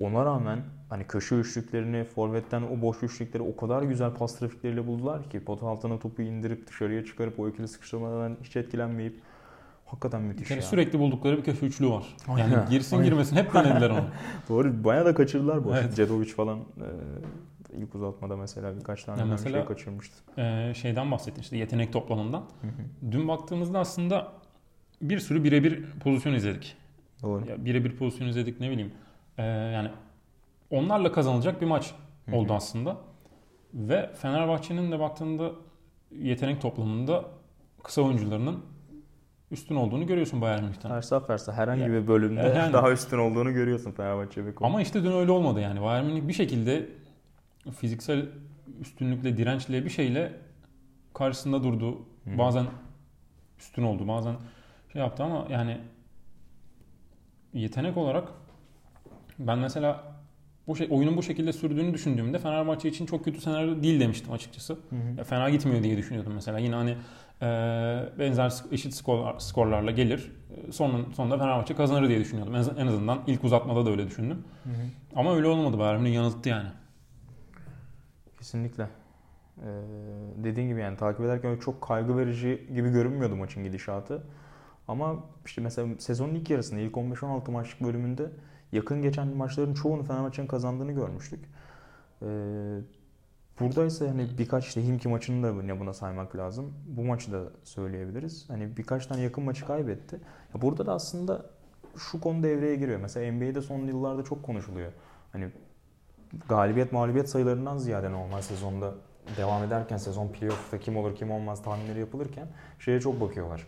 Ona rağmen hani köşe üçlüklerini, forvetten o boş üçlükleri o kadar güzel pas trafikleriyle buldular ki pot altına topu indirip dışarıya çıkarıp o ikili sıkıştırmadan hiç etkilenmeyip hakikaten müthiş kere ya. sürekli buldukları bir köşe üçlü var. Yani girsin Aynen. girmesin hep denediler onu. Doğru bayağı da kaçırdılar bu. Evet. Cedovic falan e, ilk uzatmada mesela birkaç tane Ya önemli mesela- şey kaçırmıştı. Ee, şeyden bahsettin işte yetenek toplamından. Dün baktığımızda aslında bir sürü birebir pozisyon izledik. Doğru. Ya birebir pozisyon izledik ne bileyim. Ee, yani onlarla kazanılacak bir maç oldu aslında. Ve Fenerbahçe'nin de baktığında yetenek toplamında kısa oyuncularının üstün olduğunu görüyorsun Bayern Münih'ten. Tersa fersa herhangi Ya- bir bölümde Yani- daha üstün olduğunu görüyorsun Fenerbahçe ve. Ama işte dün öyle olmadı yani. Bayern Münih bir şekilde fiziksel üstünlükle, dirençle bir şeyle karşısında durdu. Hı. Bazen üstün oldu, bazen şey yaptı ama yani yetenek olarak ben mesela bu şey oyunun bu şekilde sürdüğünü düşündüğümde Fenerbahçe için çok kötü senaryo değil demiştim açıkçası. Hı hı. Ya fena gitmiyor diye düşünüyordum mesela. Yine hani benzer sk- eşit skor, skorlarla gelir. E, Sonun, sonunda Fenerbahçe kazanır diye düşünüyordum. En, az- en azından ilk uzatmada da öyle düşündüm. Hı hı. Ama öyle olmadı. Bayern Münih yanılttı yani. Kesinlikle. Ee, dediğin gibi yani takip ederken çok kaygı verici gibi görünmüyordu maçın gidişatı. Ama işte mesela sezonun ilk yarısında ilk 15-16 maçlık bölümünde yakın geçen maçların çoğunu Fenerbahçe'nin kazandığını görmüştük. Ee, burada ise hani birkaç Himki maçını da yine buna saymak lazım. Bu maçı da söyleyebiliriz. Hani birkaç tane yakın maçı kaybetti. Ya burada da aslında şu konu devreye giriyor. Mesela NBA'de son yıllarda çok konuşuluyor. Hani galibiyet mağlubiyet sayılarından ziyade normal sezonda devam ederken sezon playoff'ta kim olur kim olmaz tahminleri yapılırken şeye çok bakıyorlar.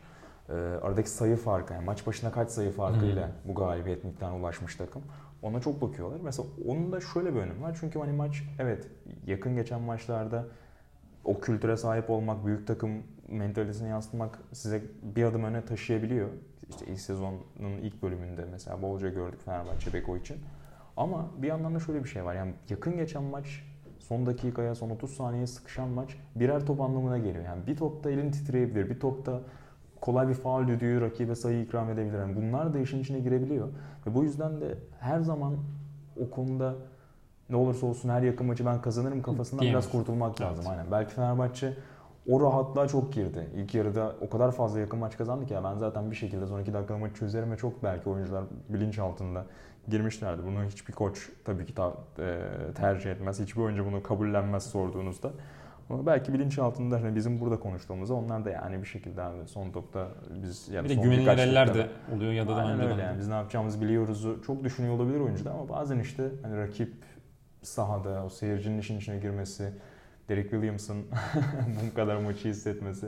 Ee, aradaki sayı farkı yani maç başına kaç sayı farkıyla bu galibiyet miktarına ulaşmış takım. Ona çok bakıyorlar. Mesela onun da şöyle bir önemi var. Çünkü hani maç evet yakın geçen maçlarda o kültüre sahip olmak, büyük takım mentalitesini yansıtmak size bir adım öne taşıyabiliyor. İşte ilk sezonun ilk bölümünde mesela bolca gördük Fenerbahçe Beko için. Ama bir yandan da şöyle bir şey var. Yani yakın geçen maç son dakikaya son 30 saniye sıkışan maç birer top anlamına geliyor. Yani bir topta elin titreyebilir. Bir topta kolay bir faul düdüğü rakibe sayı ikram edebilir. Yani bunlar da işin içine girebiliyor. Ve bu yüzden de her zaman o konuda ne olursa olsun her yakın maçı ben kazanırım kafasından biraz Diyemiyorsun. kurtulmak Evet. lazım. Aynen. Belki Fenerbahçe o rahatlığa çok girdi. İlk yarıda o kadar fazla yakın maç kazandı ki ya ben zaten bir şekilde son iki dakika maçı çözerim ve çok belki oyuncular bilinç altında girmişlerdi. Bunu hiçbir koç tabii ki ta- e, tercih etmez. Hiçbir oyuncu bunu kabullenmez sorduğunuzda. Ama belki bilinç altında hani bizim burada konuştuğumuzda onlar da yani bir şekilde abi son topta biz ya da Bir de güvenilir eller de oluyor ya da daha önceden. öyle yani biz ne yapacağımızı biliyoruzu çok düşünüyor olabilir oyuncuda ama bazen işte hani rakip sahada o seyircinin işin içine girmesi, Derek Williams'ın bu kadar maçı hissetmesi.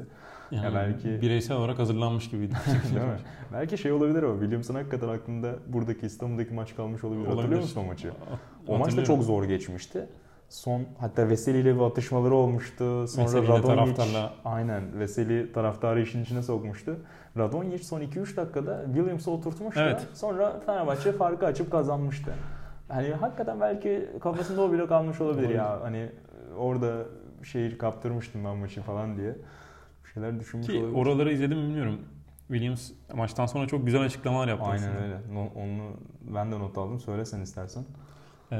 Yani Ya belki- bireysel olarak hazırlanmış gibiydi. Değil mi? Belki şey olabilir ama Williams'ın hakikaten aklında buradaki İstanbul'daki maç kalmış olabilir. Hatırlıyor Olabilir. musun o maçı? O maç da çok zor geçmişti. Son hatta Veseli ile bir atışmaları olmuştu. Sonra Veseli Radonjic taraftarla. aynen Veseli taraftarı işin içine sokmuştu. Radonjic son 2-3 dakikada Williams'ı oturtmuştu. Evet. Sonra Fenerbahçe farkı açıp kazanmıştı. Hani hakikaten belki kafasında o bile kalmış olabilir ya. Hani orada şey kaptırmıştım ben maçı falan diye. Bir şeyler düşünmüş Ki olabilir. oraları izledim mi bilmiyorum. Williams maçtan sonra çok güzel açıklamalar yaptı. Aynen aslında. öyle. No- Onu ben de not aldım. Söyle sen istersen. Ee,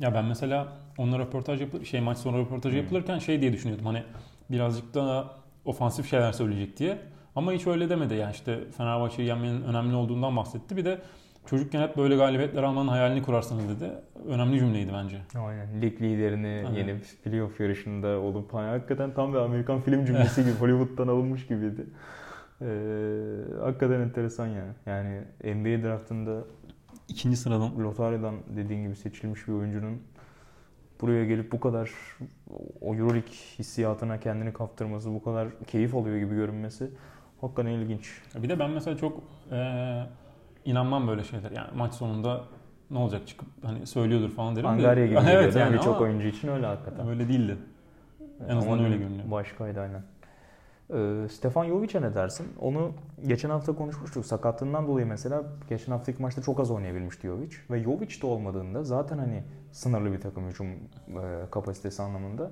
ya ben mesela onunla röportaj yapılır, şey maç sonra röportaj Hı. yapılırken şey diye düşünüyordum hani birazcık daha ofansif şeyler söyleyecek diye. Ama hiç öyle demedi yani işte Fenerbahçe'yi yenmenin önemli olduğundan bahsetti. Bir de çocukken hep böyle galibiyetler almanın hayalini kurarsınız dedi. Önemli cümleydi bence. Aynen. Lig liderini Aynen. yenip playoff yarışında olup hani hakikaten tam bir Amerikan film cümlesi gibi Hollywood'dan alınmış gibiydi. Ee, hakikaten enteresan yani. Yani NBA draftında İkinci sıradan. lotaryadan dediğin gibi seçilmiş bir oyuncunun buraya gelip bu kadar o Euroleague hissiyatına kendini kaptırması, bu kadar keyif alıyor gibi görünmesi hakikaten ilginç. Bir de ben mesela çok eee, inanmam böyle şeyler. Yani maç sonunda ne olacak çıkıp hani söylüyordur falan derim de. Angarya gibi evet yani birçok oyuncu için öyle hakikaten. öyle değildi. En azından öyle görünüyor. Başkaydı aynen. Ee, Stefan Jovic'e ne dersin? Onu geçen hafta konuşmuştuk. Sakatlığından dolayı mesela geçen haftaki maçta çok az oynayabilmişti Jovic. Ve Jovic de olmadığında zaten hani sınırlı bir takım hücum e, kapasitesi anlamında.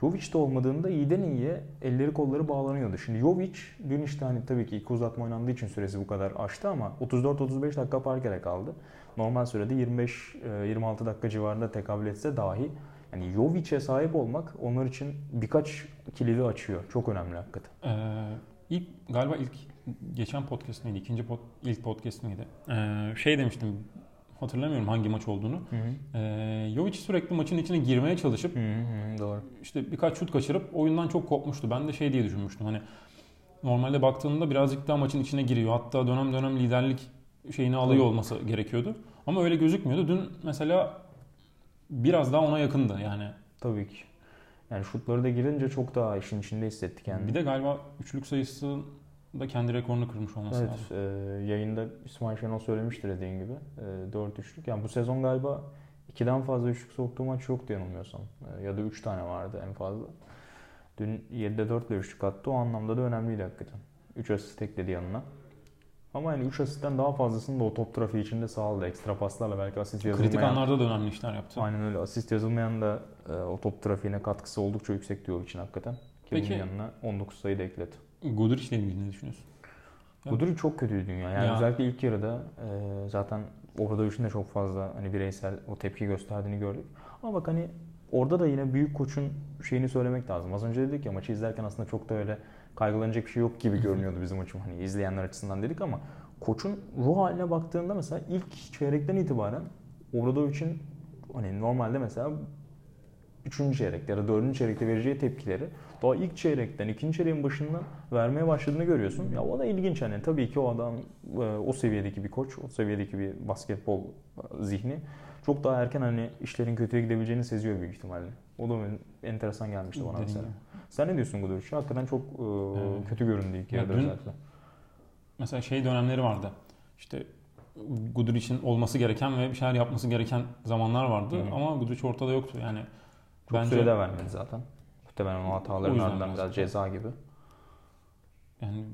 Jovic de olmadığında iyiden iyiye elleri kolları bağlanıyordu. Şimdi Jovic dün işte hani tabii ki iki uzatma oynandığı için süresi bu kadar aştı ama 34-35 dakika parkede kaldı. Normal sürede 25-26 dakika civarında tekabül etse dahi yani Jovic'e sahip olmak onlar için birkaç kilidi açıyor. Çok önemli hakikaten. Ee, ilk galiba ilk geçen podcast mıydı? İkinci pod, ilk podcast mıydı? Ee, şey demiştim. Hatırlamıyorum hangi maç olduğunu. Hı hı. Ee, Jovic sürekli maçın içine girmeye çalışıp Hı hı, doğru. işte birkaç şut kaçırıp oyundan çok kopmuştu. Ben de şey diye düşünmüştüm. Hani normalde baktığında birazcık daha maçın içine giriyor. Hatta dönem dönem liderlik şeyini alıyor olması gerekiyordu. Ama öyle gözükmüyordu. Dün mesela biraz daha ona yakındı yani. Tabii ki. Yani şutları da girince çok daha işin içinde hissetti kendini. Bir de galiba üçlük sayısı da kendi rekorunu kırmış olması Evet, lazım. e, yayında İsmail Şenol söylemişti dediğin gibi. E, 4 üçlük. Yani bu sezon galiba ikiden fazla üçlük soktuğu maç yoktu yanılmıyorsam. E, ya da 3 tane vardı en fazla. Dün 7'de 4 ile üçlük attı. O anlamda da önemliydi hakikaten. 3 asist ekledi yanına. Ama yani 3 asistten daha fazlasını da o top trafiği içinde sağladı. Ekstra paslarla belki asist yazılmayan. Kritik anlarda da önemli işler yaptı. Aynen öyle. Asist yazılmayan da e, o top trafiğine katkısı oldukça yüksek diyor için hakikaten. Ki Peki- bunun yanına 19 sayı da ekledi. Guduric ile ilgili ne düşünüyorsun? Guduric çok kötüydü dünya. Yani Ya. özellikle ilk yarıda e, zaten Obradovic'in de çok fazla hani bireysel o tepki gösterdiğini gördük. Ama bak hani orada da yine büyük koçun şeyini söylemek lazım. Az önce dedik ya maçı izlerken aslında çok da öyle kaygılanacak bir şey yok gibi görünüyordu bizim maçım. Hani izleyenler açısından dedik ama koçun ruh haline baktığında mesela ilk çeyrekten itibaren Obradovic'in hani normalde mesela 3. çeyrekte ya da 4. çeyrekte vereceği tepkileri daha ilk çeyrekten, ikinci çeyreğin başından vermeye başladığını görüyorsun. Ya o da ilginç hani. Tabii ki o adam e, o seviyedeki bir koç, o seviyedeki bir basketbol e, zihni çok daha erken hani işlerin kötüye gidebileceğini seziyor büyük ihtimalle. O da enteresan gelmişti bana Dediğin mesela. gibi. Sen ne diyorsun Guduric'e? Hakikaten çok e, Evet. kötü göründü ilk Ya yarıda özellikle. Mesela şey dönemleri vardı. İşte Guduric'in olması gereken ve bir şeyler yapması gereken zamanlar vardı. Hı ama Guduric ortada yoktu. Yani Çok bence süre de vermedi zaten. Muhtemelen o hataların ardından biraz. ceza gibi. yani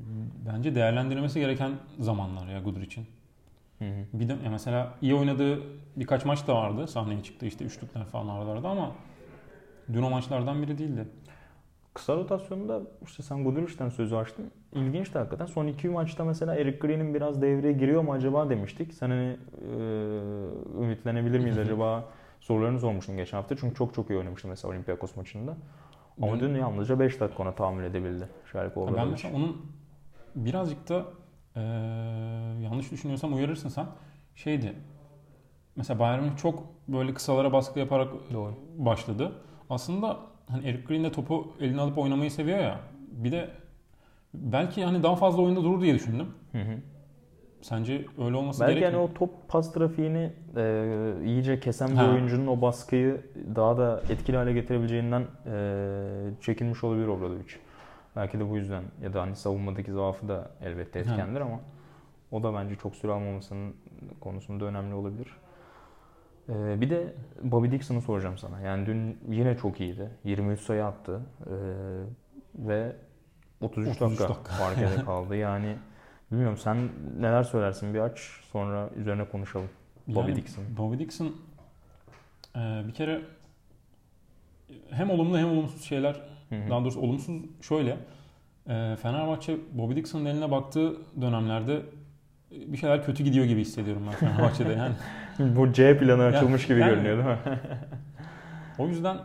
bence değerlendirilmesi gereken zamanlar ya Guduric'in. Hı hı. Bir de ya mesela iyi oynadığı birkaç maç da vardı. Sahneye çıktı işte üçlükler falan aralarda ama dün o maçlardan biri değildi. Kısa rotasyonda işte sen Guduric'ten sözü açtın. İlginçti hakikaten. Son iki maçta mesela Eric Green'in biraz devreye giriyor mu acaba demiştik. Sen hani e, ümitlenebilir miyiz acaba sorularını sormuştun geçen hafta. Çünkü çok çok iyi oynamıştı mesela Olympiakos maçında. Ama Ben- dün yalnızca 5 dakika ona tahammül edebildi. Şarkı ben mesela onun birazcık da eee, yanlış düşünüyorsam uyarırsın sen. Şeydi. Mesela Bayern Münih çok böyle kısalara baskı yaparak Doğru. başladı. Aslında hani Eric Green de topu eline alıp oynamayı seviyor ya. Bir de belki hani daha fazla oyunda durur diye düşündüm. Hı hı. Sence öyle olması Belki gerek yani mi? o top pas trafiğini e, iyice kesen bir Ha. oyuncunun o baskıyı daha da etkili hale getirebileceğinden e, çekinmiş olabilir Obradovic. Belki de bu yüzden ya da hani savunmadaki zaafı da elbette etkendir ama o da bence çok süre almamasının konusunda önemli olabilir. Ee, bir de Bobby Dixon'ı soracağım sana. Yani dün yine çok iyiydi. 23 sayı attı. Ee, ve 33, 33 dakika, dakika. fark kaldı. Yani bilmiyorum sen neler söylersin bir aç sonra üzerine konuşalım. Bobby Yani Dixon. Bobby Dixon e, bir kere hem olumlu hem olumsuz şeyler Hı hı. daha doğrusu olumsuz şöyle e, Fenerbahçe Bobby Dixon'ın eline baktığı dönemlerde bir şeyler kötü gidiyor gibi hissediyorum ben Fenerbahçe'de yani. Bu C planı açılmış gibi yani- görünüyor değil mi? O yüzden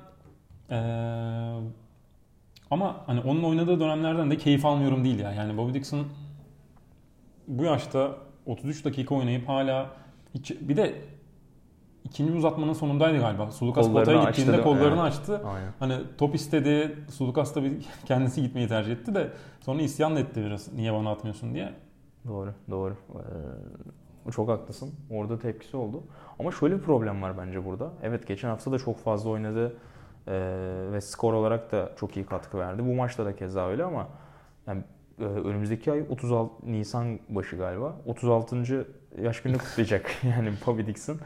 e, ama hani onun oynadığı dönemlerden de keyif almıyorum değil ya. Yani Bobby Dixon bu yaşta 33 dakika oynayıp hala hiç, bir de ikinci uzatmanın sonundaydı galiba. Sulukas potaya açtı gittiğinde mi? kollarını Evet. açtı. Aynen. Hani top istedi. Sulukas da kendisi gitmeyi tercih etti de sonra isyan da etti biraz. Niye bana atmıyorsun diye. Doğru, doğru. Ee, çok haklısın. Orada tepkisi oldu. Ama şöyle bir problem var bence burada. Evet geçen hafta da çok fazla oynadı ee, ve skor olarak da çok iyi katkı verdi. Bu maçta da keza öyle ama yani, e, önümüzdeki ay 36 Nisan başı galiba. 36. yaş gününü kutlayacak yani Bobby Dixon.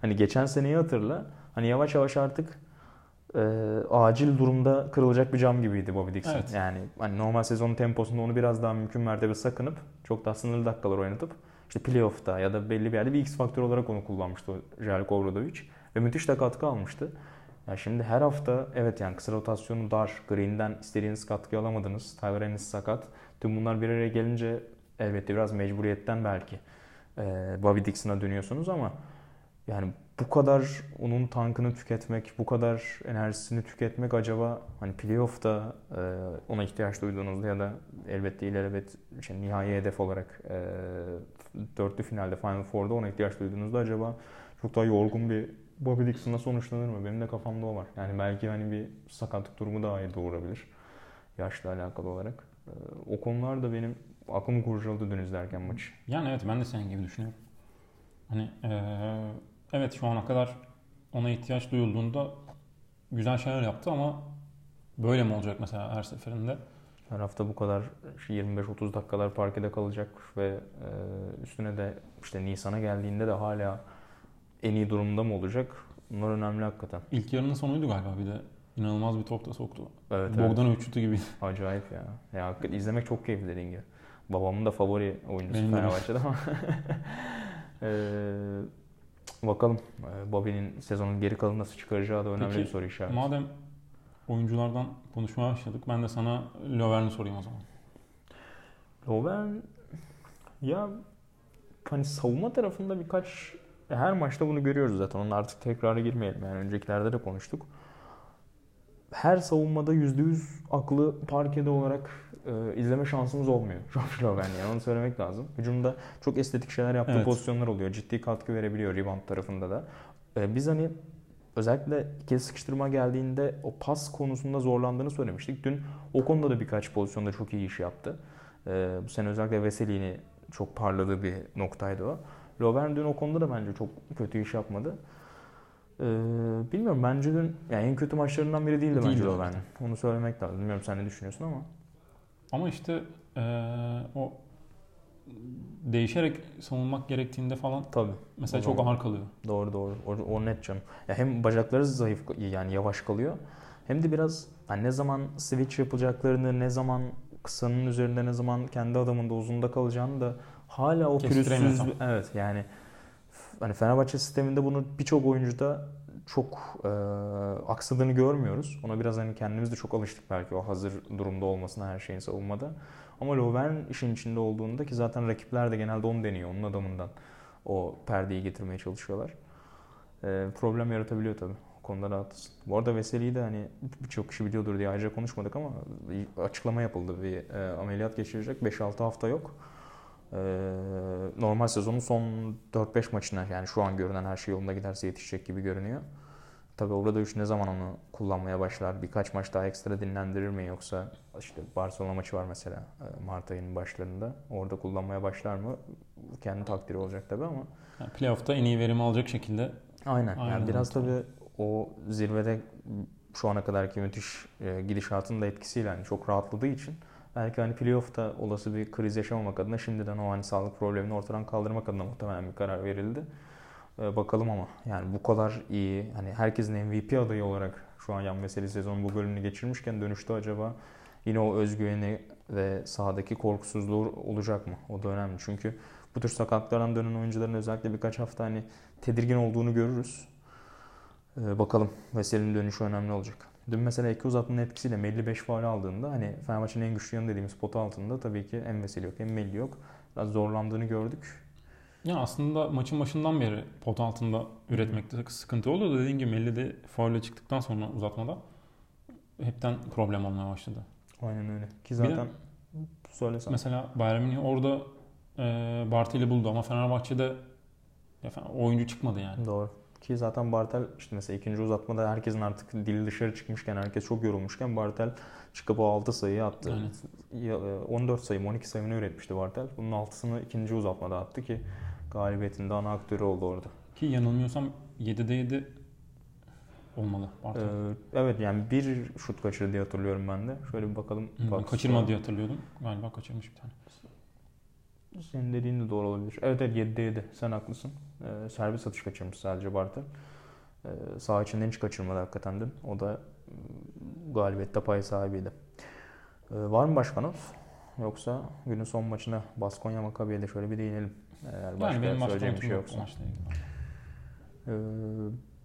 Hani geçen seneyi hatırla. Hani yavaş yavaş artık e, acil durumda kırılacak bir cam gibiydi Bobby Dixon. Evet. Yani hani normal sezonun temposunda onu biraz daha mümkün mertebe sakınıp çok daha sınırlı dakikalar oynatıp işte playoff'ta ya da belli bir yerde bir X faktör olarak onu kullanmıştı Jelko Obradovic. Ve müthiş de katkı almıştı. Ya şimdi her hafta evet yani kısa rotasyonu dar, Green'den istediğiniz katkıyı alamadınız. Tyler Ennis sakat. Tüm bunlar bir araya gelince elbette biraz mecburiyetten belki e, Bobby Dixon'a dönüyorsunuz ama yani bu kadar onun tankını tüketmek, bu kadar enerjisini tüketmek acaba hani playoff'ta e, ona ihtiyaç duyduğunuzda ya da elbette ilelebet işte nihai hedef olarak e, dörtlü finalde Final Four'da ona ihtiyaç duyduğunuzda acaba çok daha yorgun bir Bobby Dixon'la sonuçlanır mı? Benim de kafamda o var. Yani belki hani bir sakatlık durumu daha iyi doğurabilir. Yaşla alakalı olarak. E, o konular da benim aklımı kurcaladı dün izlerken maçı. Yani evet ben de senin gibi düşünüyorum. Hani eee, evet şu ana kadar ona ihtiyaç duyulduğunda güzel şeyler yaptı ama böyle mi olacak mesela her seferinde? Her hafta bu kadar 25-30 dakikalar parkede kalacak ve e, üstüne de işte Nisan'a geldiğinde de hala en iyi durumda mı olacak? Bunlar önemli hakikaten. İlk yarının sonuydu galiba bir de. inanılmaz bir top da soktu. Evet, evet. Bogdanovic şutu gibi. Acayip ya. Ya hakikaten izlemek çok keyifli dediğin gibi. Babamın da favori oyuncusu. Fenerbahçe'de ama. Eee, bakalım Eee, Bobby'nin sezonun geri kalanı nasıl çıkaracağı da önemli Peki, bir soru işareti. Madem oyunculardan konuşmaya başladık ben de sana Lovern'i sorayım o zaman. Lovren ya hani savunma tarafında birkaç her maçta bunu görüyoruz zaten. Onun artık tekrara girmeyelim. Yani öncekilerde de konuştuk. Her savunmada %100 aklı parkede olarak e, izleme şansımız olmuyor. Josh Loven yani onu söylemek lazım. Hücumda çok estetik şeyler yaptığı Evet. pozisyonlar oluyor. Ciddi katkı verebiliyor rebound tarafında da. E, biz hani özellikle ikili sıkıştırma geldiğinde o pas konusunda zorlandığını söylemiştik. Dün o konuda da birkaç pozisyonda çok iyi iş yaptı. Ee, bu sene özellikle Veseli'ni çok parladığı bir noktaydı o. Lovern dün o konuda da bence çok kötü iş yapmadı. Ee, bilmiyorum bence dün yani en kötü maçlarından biri değildi bence Değildi Lovern'in. Onu söylemek lazım. Bilmiyorum sen ne düşünüyorsun ama. Ama işte eee, o değişerek savunmak gerektiğinde falan Tabii. mesela O çok ağır kalıyor. Doğru doğru. O, o net canım. Ya hem bacakları zayıf yani yavaş kalıyor. Hem de biraz hani ne zaman switch yapacaklarını, ne zaman kısanın üzerinde, ne zaman kendi adamında uzunda kalacağını da hala o pürüzsüz evet yani hani Fenerbahçe sisteminde bunu birçok oyuncuda çok e, aksadığını görmüyoruz. Ona biraz hani kendimiz de çok alıştık belki o hazır durumda olmasına her şeyin savunmada. Ama Lovern işin içinde olduğunda ki zaten rakipler de genelde onu deniyor. Onun adamından o perdeyi getirmeye çalışıyorlar. Ee, problem yaratabiliyor tabii. O konuda rahatsın. Bu arada Veseli'yi de hani birçok kişi biliyordur diye ayrıca konuşmadık ama açıklama yapıldı. Bir e, ameliyat geçirecek. 5-6 hafta yok. Ee, normal sezonun son 4-5 maçına yani şu an görünen her şey yolunda giderse yetişecek gibi görünüyor. Tabii orada üç ne zaman onu kullanmaya başlar? Birkaç maç daha ekstra dinlendirir mi yoksa işte Barcelona maçı var mesela e, Mart ayının başlarında. Orada kullanmaya başlar mı? Kendi takdiri olacak tabii ama Yani playoff'ta en iyi verimi alacak şekilde Aynen. Aynen Yani biraz tabii o zirvede şu ana kadarki müthiş e, gidişatın da etkisiyle hani çok rahatladığı için belki hani playoff'ta olası bir kriz yaşamamak adına şimdiden o hani sağlık problemini ortadan kaldırmak adına muhtemelen bir karar verildi. Ee, bakalım ama yani bu kadar iyi hani herkesin MVP adayı olarak şu an Yan Veseli sezonu bu bölümünü geçirmişken dönüşte acaba yine o özgüveni ve sahadaki korkusuzluğu olacak mı? O da önemli. Çünkü bu tür sakatlardan dönen oyuncuların özellikle birkaç hafta hani tedirgin olduğunu görürüz. Ee, bakalım Veseli'nin dönüşü önemli olacak. Dün mesela iki uzatmanın etkisiyle Melli 5 faal aldığında hani Fenerbahçe'nin en güçlü yanı dediğimiz pot altında tabii ki hem Veseli yok hem Melli yok. Biraz zorlandığını gördük. Ya aslında maçın başından beri pot altında üretmekte sıkıntı oldu. Dediğim gibi Melli de faulle çıktıktan sonra uzatmada hepten problem olmaya başladı. Aynen öyle. Ki zaten söylesem. Mesela Bayern Münih orada e, Bartel'i buldu ama Fenerbahçe'de ya, oyuncu çıkmadı yani. Doğru. Ki zaten Bartel işte mesela ikinci uzatmada herkesin artık dili dışarı çıkmışken herkes çok yorulmuşken Bartel çıkıp o 6 sayıyı attı. Aynen. 14 sayı 12 sayımını üretmişti Bartel. Bunun 6'sını ikinci uzatmada attı ki galibiyetin de ana aktörü oldu orada. Ki yanılmıyorsam 7'de 7 olmalı Bartel. Ee, evet yani bir şut kaçırdı diye hatırlıyorum ben de. Şöyle bir bakalım. Hı, Bak, kaçırmadı diye hatırlıyordum. Galiba kaçırmış bir tane. Senin dediğin de doğru olabilir. Evet evet 7'de 7. Sen haklısın. Ee, serbest atış kaçırmış sadece Bartel. Ee, sağ içinden hiç kaçırmadı hakikaten dün. O da ıı, galibiyette pay sahibiydi. Ee, var mı başka not? Yoksa günün son maçına Baskonya Makabi'ye de şöyle bir değinelim. Eğer başka yani benim söyleyeceğim bir şey yok yoksa. maçla. Ee,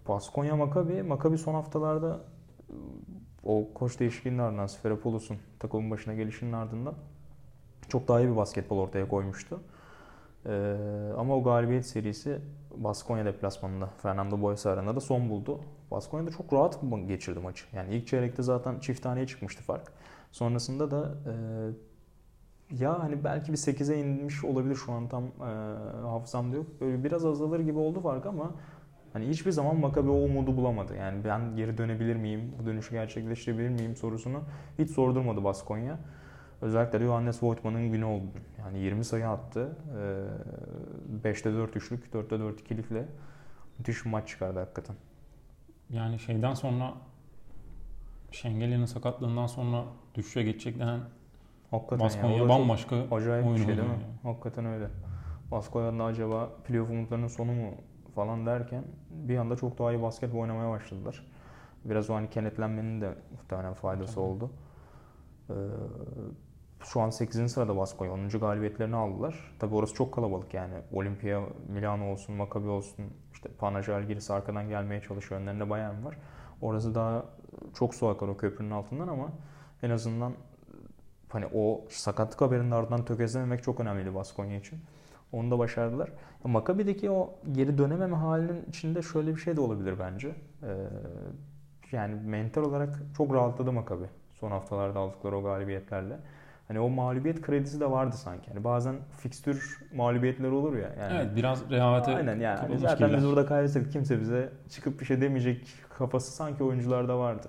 Baskonya Makabi, Makabi son haftalarda ıı, o koç değişikliğinin ardından Sferapoulos'un takımın başına gelişinin ardından çok daha iyi bir basketbol ortaya koymuştu. Ee, ama o galibiyet serisi Baskonya deplasmanında Fernando Boyes Arena'da son buldu. Baskonya'da çok rahat geçirdi maçı. Yani ilk çeyrekte zaten çift taneye çıkmıştı fark. Sonrasında da e, ya hani belki bir 8'e inmiş olabilir şu an tam e, hafızamda yok. Böyle biraz azalır gibi oldu fark ama hani hiçbir zaman Makabi o umudu bulamadı. Yani ben geri dönebilir miyim, bu dönüşü gerçekleştirebilir miyim sorusunu hiç sordurmadı Baskonya. Özellikle de Johannes Voigtman'ın günü oldu. Yani 20 sayı attı. 5'te 4 üçlük, 4'te 4 ikilikle müthiş bir maç çıkardı hakikaten. Yani şeyden sonra Şengeli'nin sakatlığından sonra düşüşe geçecek denen Hakikaten Baskonya ya, bambaşka acayip bir oyun şey değil mi? oynuyor. Hakikaten öyle. Baskonya'nın acaba playoff umutlarının sonu mu falan derken bir anda çok daha iyi basketbol oynamaya başladılar. Biraz o hani kenetlenmenin de muhtemelen faydası Tabii. oldu. Ee, şu an 8. sırada Baskonya. 10. galibiyetlerini aldılar. Tabi orası çok kalabalık yani. Olimpia, Milano olsun, Maccabi olsun, işte Panathinaikos arkadan gelmeye çalışıyor. Önlerinde Bayern var. Orası daha çok su akar o köprünün altından ama en azından hani o sakatlık haberinin ardından tökezlememek çok önemliydi Baskonya için. Onu da başardılar. Maccabi'deki o geri dönememe halinin içinde şöyle bir şey de olabilir bence. Ee, yani mental olarak çok rahatladı Maccabi son haftalarda aldıkları o galibiyetlerle. Hani o mağlubiyet kredisi de vardı sanki. Yani bazen fikstür mağlubiyetleri olur ya. Yani Evet biraz rehavete Aynen yani. kapılmış Zaten biz burada kaybetsek kimse bize çıkıp bir şey demeyecek kafası sanki oyuncularda vardı.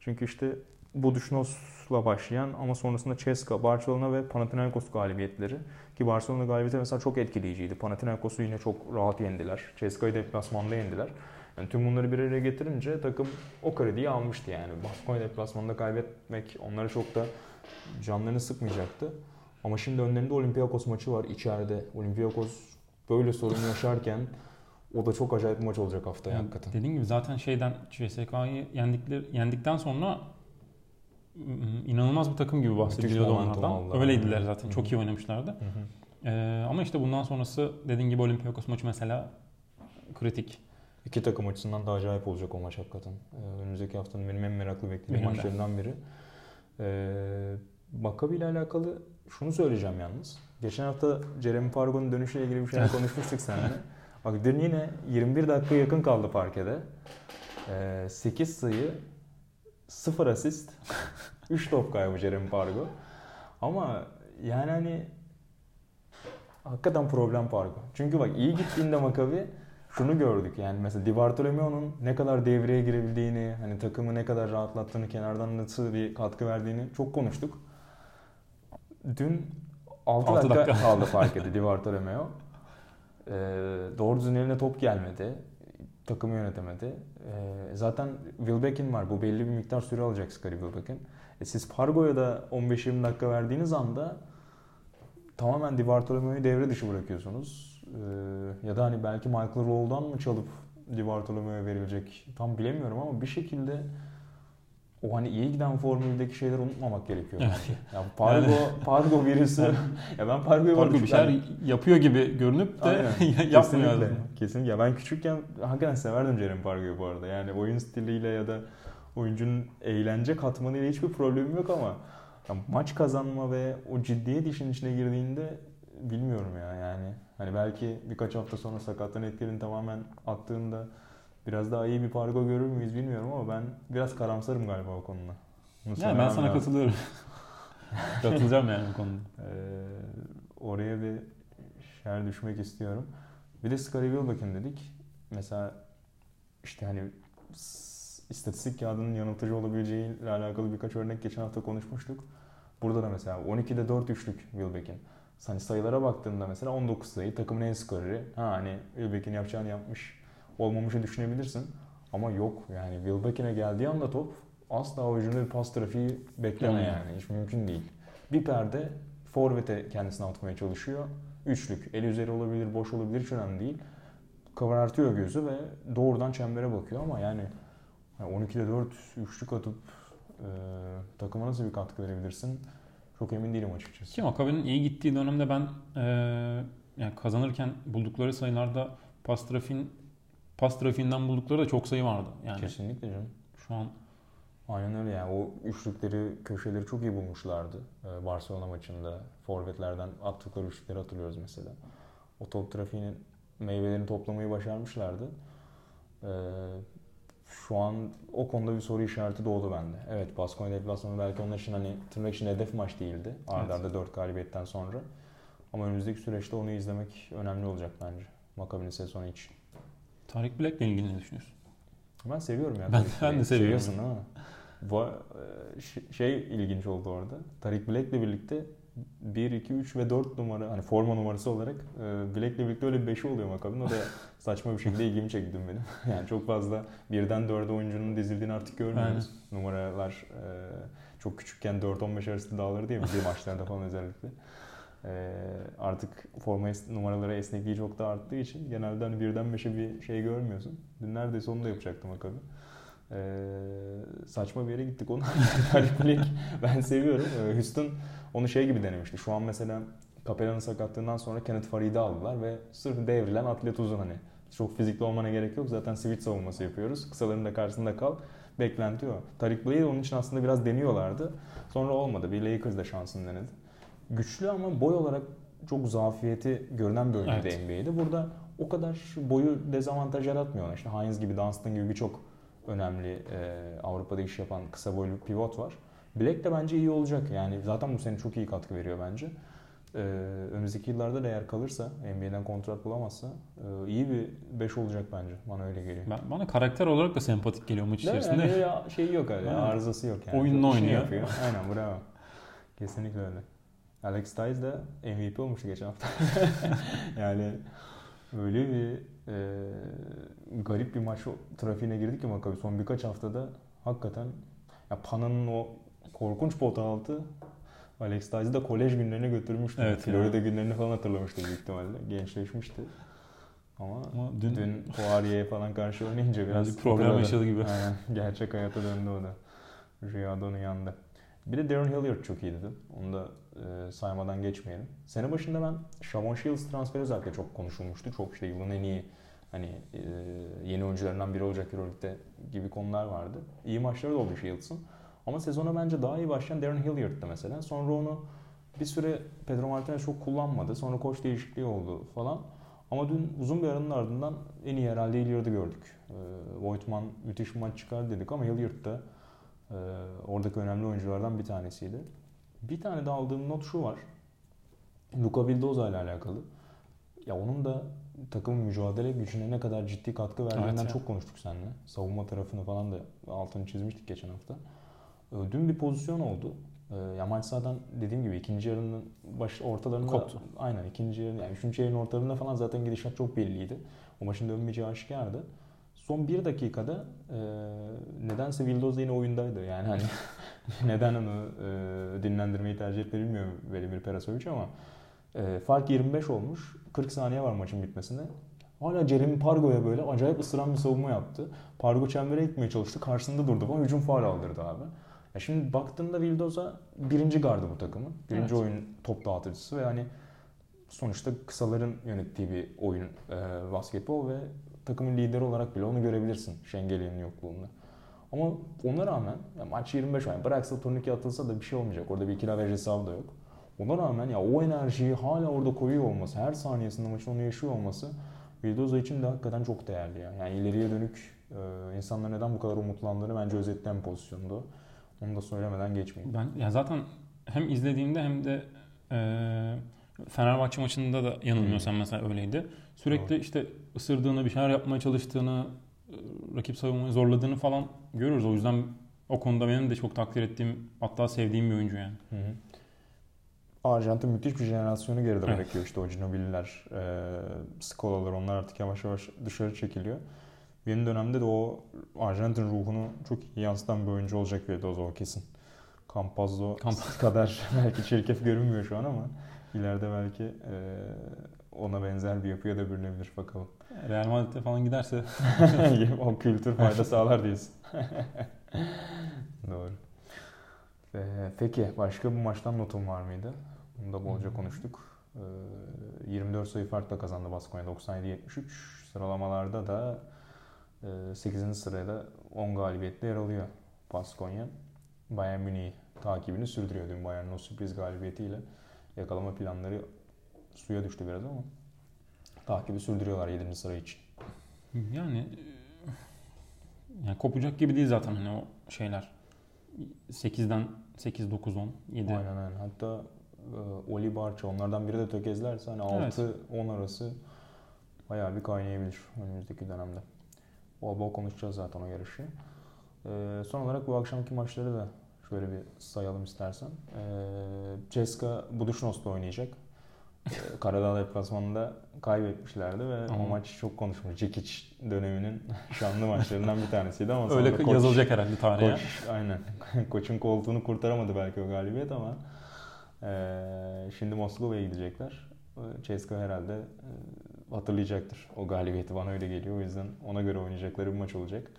Çünkü işte Buduşnos'la başlayan ama sonrasında Ceska, Barcelona ve Panathinaikos galibiyetleri. Ki Barcelona galibiyeti mesela çok etkileyiciydi. Panathinaikos'u yine çok rahat yendiler. Ceska'yı deplasmanda yendiler. Yani tüm bunları bir araya getirince takım o krediyi almıştı yani. Baskonya deplasmanında kaybetmek onlara çok da canlarını sıkmayacaktı. Ama şimdi önlerinde Olympiakos maçı var içeride. Olympiakos böyle sorun yaşarken o da çok acayip bir maç olacak haftaya Yani hakikaten. Dediğim gibi zaten şeyden CSK'yı yendikleri, yendikten sonra ım, inanılmaz bir takım gibi bahsediliyordu onlardan. aldılar. Öyleydiler zaten. Hı. Çok iyi oynamışlardı. Hı hı. Ee, ama işte bundan sonrası dediğin gibi Olympiakos maçı mesela kritik. İki takım açısından da acayip olacak o maç hakikaten. Ee, önümüzdeki haftanın benim en meraklı beklediğim Benim de. maçlarından biri. Ee, Maccabi ile alakalı şunu söyleyeceğim yalnız. Geçen hafta Jeremy Pargo'nun dönüşüyle ilgili bir şeyler konuşmuştuk seninle. Bak dün yine 21 dakika yakın kaldı parkede. Ee, 8 sayı, 0 asist, 3 top kaybı Jeremy Pargo. Ama yani hani hakikaten problem Pargo. Çünkü bak iyi gittiğinde Maccabi şunu gördük yani mesela Di Bartolomeo'nun ne kadar devreye girebildiğini, hani takımı ne kadar rahatlattığını, kenardan nasıl bir katkı verdiğini çok konuştuk. Dün 6 Altı dakika, dakika. kaldı fark etti Di Bartolomeo. Ee, doğru düzgün eline top gelmedi. Takımı yönetemedi. Ee, zaten Wilbeck'in var. Bu belli bir miktar süre alacak Scottie Wilbeck'in. E siz Pargo'ya da 15-20 dakika verdiğiniz anda tamamen Di Bartolomeo'yu devre dışı bırakıyorsunuz. Ee, ya da hani belki Michael Rowe'dan mı çalıp Di Bartolomeo'ya verilecek tam bilemiyorum ama bir şekilde o hani iyi giden formüldeki şeyleri unutmamak gerekiyor bence. Ya Pargo, Pargo birisi. ya ben Pargo'yu Pargo bir şeyler yapıyor gibi görünüp de yapmıyor. Kesinlikle. Kesinlikle. Ya ben küçükken hakikaten severdim Jeremy Pargo'yu bu arada. Yani oyun stiliyle ya da oyuncunun eğlence katmanıyla hiçbir problemim yok ama ya maç kazanma ve o ciddiyet işin içine girdiğinde bilmiyorum ya yani. Hani belki birkaç hafta sonra sakatlığın etkilerini tamamen attığında biraz daha iyi bir pargo görür müyüz bilmiyorum ama ben biraz karamsarım galiba o konuda. Bunu yani ben sana lazım. katılıyorum. Katılacağım yani bu konuda. Ee, oraya bir şer düşmek istiyorum. Bir de Scottie Wilbeck'in dedik. Mesela işte hani istatistik kağıdının yanıltıcı olabileceğiyle alakalı birkaç örnek geçen hafta konuşmuştuk. Burada da mesela 12'de 4 üçlük Wilbeck'in. Hani sayılara baktığında mesela 19 sayı takımın en skoreri. Ha hani Wilbeck'in yapacağını yapmış olmamışı düşünebilirsin. Ama yok yani Wilbeck'ine geldiği anda top asla oyuncunun bir pas trafiği bekleme yani. Hiç mümkün değil. Bir perde forvete kendisini atmaya çalışıyor. Üçlük. El üzeri olabilir, boş olabilir hiç önemli değil. Kabartıyor gözü ve doğrudan çembere bakıyor ama yani 12'de 4 üçlük atıp e, takıma nasıl bir katkı verebilirsin? Çok emin değilim açıkçası. Ki Makabe'nin iyi gittiği dönemde ben e, yani kazanırken buldukları sayılarda pas trafiğin pas trafiğinden buldukları da çok sayı vardı. Yani Kesinlikle canım. Şu an Aynen öyle yani o üçlükleri, köşeleri çok iyi bulmuşlardı. Ee, Barcelona maçında forvetlerden attıkları üçlükleri hatırlıyoruz mesela. O top trafiğinin meyvelerini toplamayı başarmışlardı. Ee, şu an o konuda bir soru işareti doğdu bende. Evet Baskonya deplasmanı belki onlar için hani tırnak için hedef maç değildi. Arda arda evet. 4 galibiyetten sonra. Ama önümüzdeki süreçte onu izlemek önemli olacak bence. Makabi'nin sezonu için. Tarık Black'le ilgili ne düşünüyorsun? Ben seviyorum ya. Ben, ben de seviyorum. Seviyorsun ama. Bu, şey ilginç oldu orada. Tarik Black'le birlikte 1, 2, 3 ve 4 numara hani forma numarası olarak e, Black'le birlikte öyle bir 5'i oluyor Maccabi'nin. O da saçma bir şekilde ilgimi çekti benim. Yani çok fazla birden 4'e oyuncunun dizildiğini artık görmüyoruz. Aynen. Numaralar e, çok küçükken 4-15 arası dağılır diye bizim maçlarda falan özellikle. E, artık forma numaraları esnekliği çok da arttığı için genelde hani birden 5'e bir şey görmüyorsun. Dün neredeyse onu da yapacaktım Maccabi. Ee, saçma bir yere gittik onu. Black ben seviyorum. Ee, Houston onu şey gibi denemişti. Şu an mesela Capella'nın sakatlığından sonra Kenneth Farid'i aldılar ve sırf devrilen atlet uzun hani. Çok fizikli olmana gerek yok. Zaten switch savunması yapıyoruz. Kısaların da karşısında kal. Beklenti o. Tarik Blay'i onun için aslında biraz deniyorlardı. Sonra olmadı. Bir Lakers da şansını denedi. Güçlü ama boy olarak çok zafiyeti görünen bölgede evet. NBA'de. Burada o kadar boyu dezavantaj yaratmıyor. İşte Hines gibi, Dunstan gibi birçok önemli e, Avrupa'da iş yapan kısa boylu pivot var. Black de bence iyi olacak. Yani zaten bu sene çok iyi katkı veriyor bence. Ee, önümüzdeki yıllarda da eğer kalırsa, NBA'den kontrat bulamazsa e, iyi bir 5 olacak bence. Bana öyle geliyor. Ben, bana karakter olarak da sempatik geliyor maç içerisinde. Yani ya, şey yok öyle, yani. arızası yok yani. Oyununu oynuyor. Yapıyor. Aynen bravo. Kesinlikle öyle. Alex Tyes de MVP olmuştu geçen hafta. yani öyle bir e, garip bir maç trafiğine girdik ki Maccabi son birkaç haftada hakikaten ya Pana'nın o korkunç pota altı Alex Tyes'i de kolej günlerine götürmüştü. Evet, Florida yani. günlerini falan hatırlamıştı büyük ihtimalle. Gençleşmişti. Ama, Ama dün, dün Poirier'e falan karşı oynayınca biraz problem yaşadı gibi. Aynen, gerçek hayata döndü o da. Rüyada onun yanında. Bir de Darren Hilliard çok iyiydi. Onu da e, saymadan geçmeyelim. Sene başında ben Shavon Shields transferi özellikle çok konuşulmuştu. Çok işte yılın en iyi hani e, yeni oyuncularından biri olacak Euroleague'de gibi konular vardı. İyi maçları da oldu Shields'ın. Ama sezona bence daha iyi başlayan Darren Hilliard'dı mesela. Sonra onu bir süre Pedro Martinez çok kullanmadı. Sonra koç değişikliği oldu falan. Ama dün uzun bir aranın ardından en iyi herhalde Hilliard'ı gördük. E, Voigtman müthiş bir maç çıkardı dedik ama Hilliard da e, oradaki önemli oyunculardan bir tanesiydi. Bir tane de aldığım not şu var. Luka Vildoza ile alakalı. Ya onun da takım mücadele gücüne ne kadar ciddi katkı verdiğinden evet çok konuştuk seninle. Savunma tarafını falan da altını çizmiştik geçen hafta. Ee, dün bir pozisyon oldu. Ee, ya maç zaten dediğim gibi ikinci yarının baş ortalarında Koptu. aynen ikinci yarın yani üçüncü yarının ortalarında falan zaten gidişat çok belliydi. O maçın dönmeyeceği aşikardı. Son bir dakikada e, nedense Vildoza yine oyundaydı. Yani hani neden onu e, dinlendirmeyi tercih etti bilmiyorum Velimir Perasovic ama E, fark 25 olmuş. 40 saniye var maçın bitmesine. Hala Jeremy Pargo'ya böyle acayip ısıran bir savunma yaptı. Pargo çembere gitmeye çalıştı. Karşısında durdu ama hücum faal aldırdı abi. Ya şimdi baktığında Vildoza birinci gardı bu takımın. Birinci Evet. oyun top dağıtıcısı ve hani sonuçta kısaların yönettiği bir oyun e, basketbol ve takımın lideri olarak bile onu görebilirsin Şengeli'nin yokluğunda. Ama ona rağmen ya maç 25 yani bıraksa turnike atılsa da bir şey olmayacak. Orada bir iki averaj hesabı da yok. Ona rağmen ya o enerjiyi hala orada koyuyor olması, her saniyesinde maçın onu yaşıyor olması Vildoza için de hakikaten çok değerli ya. Yani ileriye dönük e, insanlar neden bu kadar umutlandığını bence özetleyen pozisyonda. o. Onu da söylemeden geçmeyeyim. Ben ya zaten hem izlediğimde hem de e, Fenerbahçe maçında da yanılmıyorsam mesela öyleydi. Sürekli işte ısırdığını, bir şeyler yapmaya çalıştığını, e, rakip savunmayı zorladığını falan görüyoruz. O yüzden o konuda benim de çok takdir ettiğim, hatta sevdiğim bir oyuncu yani. Hı hı. Arjantin müthiş bir jenerasyonu geride Evet. bırakıyor işte o Ginobili'ler, e, Scola'lar onlar artık yavaş yavaş dışarı çekiliyor. Yeni dönemde de o Arjantin ruhunu çok iyi yansıtan bir oyuncu olacak Vildoza o kesin. Campazzo Camp- kadar belki çirkef görünmüyor şu an ama ileride belki e, ona benzer bir yapıya da bürünebilir bakalım. Real Madrid'e falan giderse o kültür fayda sağlar diyorsun. Doğru. Ee, peki başka bu maçtan notun var mıydı? Bunu da bolca Hmm. konuştuk. Ee, 24 sayı farkla kazandı Baskonya 97-73. Sıralamalarda da e, 8. sırada 10 galibiyetle yer alıyor Baskonya. Bayern Münih takibini sürdürüyor dün Bayern'in o sürpriz galibiyetiyle. Yakalama planları suya düştü biraz ama takibi sürdürüyorlar 7. sıra için. yani e, yani kopacak gibi değil zaten hani o şeyler. 8'den 8 9 10 7. Aynen aynen. Hatta e, Oli Barça onlardan biri de tökezlerse hani Evet. 6-10 arası bayağı bir kaynayabilir önümüzdeki dönemde. Bol bol konuşacağız zaten o yarışı. E, son olarak bu akşamki maçları da şöyle bir sayalım istersen. E, Ceska Budućnos'la oynayacak. E, Karadağ deplasmanında kaybetmişlerdi ve o Ama- maç çok konuşmuş. Cekic döneminin şanlı maçlarından bir tanesiydi ama Öyle koç- yazılacak herhalde tarihe. Koç, aynen. Koçun koltuğunu kurtaramadı belki o galibiyet ama eee, şimdi Moskova'ya gidecekler. Ceska herhalde eee, hatırlayacaktır o galibiyeti bana öyle geliyor. O yüzden ona göre oynayacakları bir maç olacak.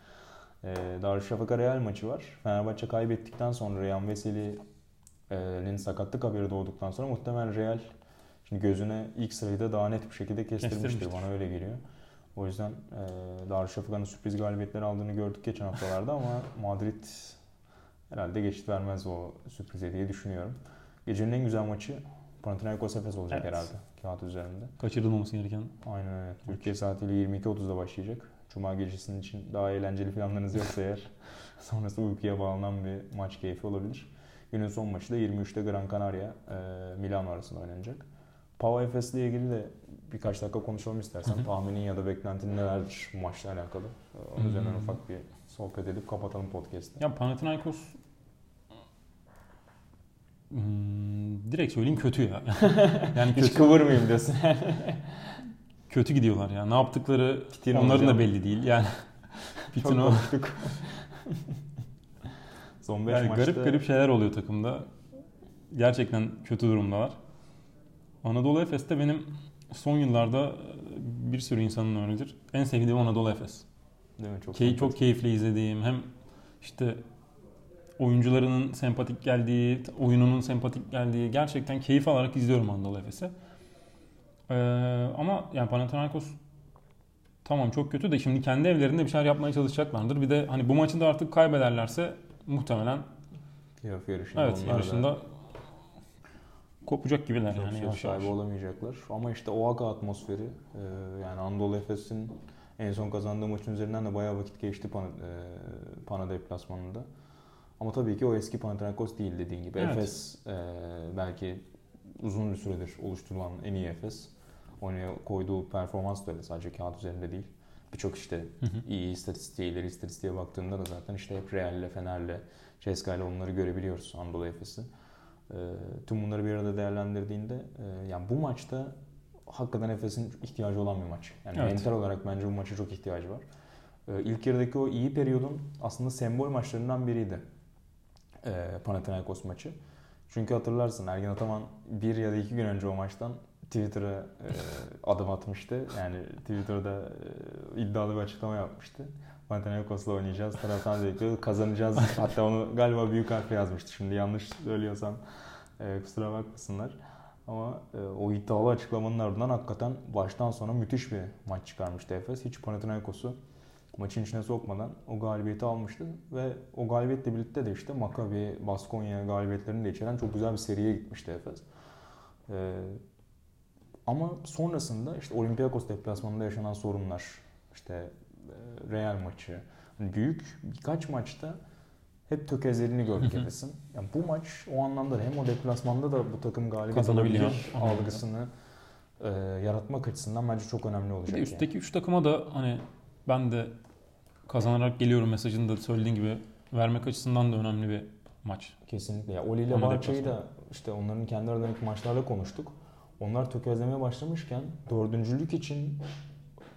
Eee Darüşşafaka Real maçı var. Fenerbahçe kaybettikten sonra Ryan Veseli'nin sakatlık haberi doğduktan sonra muhtemelen Real şimdi gözüne ilk sırayı da daha net bir şekilde kestirmiştir. Kestirmiştir. Bana öyle geliyor. O yüzden e, Darüşşafaka'nın sürpriz galibiyetler aldığını gördük geçen haftalarda ama Madrid herhalde geçit vermez o sürprize diye düşünüyorum. Gecenin en güzel maçı Panathinaikos Efes olacak Evet. herhalde kağıt üzerinde. Kaçırılmaması gereken. Aynen öyle. Türkiye saatiyle 22.30'da başlayacak. Cuma gecesinin için daha eğlenceli planlarınız yoksa eğer sonrası uykuya bağlanan bir maç keyfi olabilir. Günün son maçı da 23'te Gran Canaria e, Milano arasında oynanacak. Pau Efes'le ilgili de birkaç dakika konuşalım istersen. Hı hı. Tahminin ya da beklentin nelerdir bu maçla alakalı? E, Onun üzerinden Hmm. ufak bir sohbet edip kapatalım podcast'ı. Ya Panathinaikos Hmm, direkt söyleyeyim kötü ya. yani Hiç kötü, kıvırmayayım diyorsun. kötü gidiyorlar ya. Ne yaptıkları Fitin onların olacağım. da belli değil. Yani Çok Fitin o. son 5 Yani maçta... garip garip şeyler oluyor takımda. Gerçekten kötü durumdalar. Anadolu Efes'te benim son yıllarda bir sürü insanın öyledir. En sevdiğim Anadolu Efes. Değil mi? Çok, Key, çok keyifli izlediğim hem işte oyuncularının sempatik geldiği, oyununun sempatik geldiği gerçekten keyif alarak izliyorum Anadolu Efes'i. Ee, ama yani Panathinaikos tamam çok kötü de şimdi kendi evlerinde bir şeyler yapmaya çalışacaklardır. Bir de hani bu maçı da artık kaybederlerse muhtemelen Playoff yarışında evet yarışında kopacak gibiler Çok yani yavaş. sahibi olamayacaklar. Ama işte o Aka atmosferi e, yani Anadolu Efes'in en son kazandığı maçın üzerinden de bayağı vakit geçti Pana, e, Pana deplasmanında. Ama tabii ki o eski Panathinaikos değil dediğin gibi. Evet. Efes e, belki uzun bir süredir oluşturulan en iyi Efes. Oraya koyduğu performans da öyle sadece kağıt üzerinde değil. Birçok işte Hı hı. iyi istatistiğe, ileri istatistiğe baktığında da zaten işte hep Real'le, Fener'le, CSKA'yla onları görebiliyoruz Anadolu Efes'i. E, tüm bunları bir arada değerlendirdiğinde e, yani bu maçta hakikaten Efes'in ihtiyacı olan bir maç. Yani Evet. mental olarak bence bu maça çok ihtiyacı var. E, ilk yarıdaki o iyi periyodun aslında sembol maçlarından biriydi. E, Panathinaikos maçı. Çünkü hatırlarsın Ergin Ataman bir ya da iki gün önce o maçtan Twitter'a e, adım atmıştı. Yani Twitter'da e, iddialı bir açıklama yapmıştı. Panathinaikos'la oynayacağız. Taraftan bekliyoruz. Kazanacağız. Hatta onu galiba büyük harfle yazmıştı. Şimdi yanlış söylüyorsam e, kusura bakmasınlar. Ama e, o iddialı açıklamanın ardından hakikaten baştan sona müthiş bir maç çıkarmıştı Efes. Hiç Panathinaikos'u maçın içine sokmadan o galibiyeti almıştı. Ve o galibiyetle birlikte de işte Maccabi, Baskonya galibiyetlerini de içeren çok güzel bir seriye gitmişti Efes. E, ama sonrasında işte Olympiakos deplasmanında yaşanan sorunlar, işte e, Real maçı, hani büyük birkaç maçta hep tökezlerini gördük Efes'in. Yani bu maç o anlamda da hem o deplasmanda da bu takım galibiyet alabilir algısını e, yaratmak açısından bence çok önemli Bir olacak. de yani. üstteki 3 takıma da hani ben de kazanarak geliyorum mesajını da söylediğin gibi vermek açısından da önemli bir maç. Kesinlikle. Ya Oli ile Barça'yı da işte onların kendi aralarındaki maçlarda konuştuk. Onlar tökezlemeye başlamışken dördüncülük için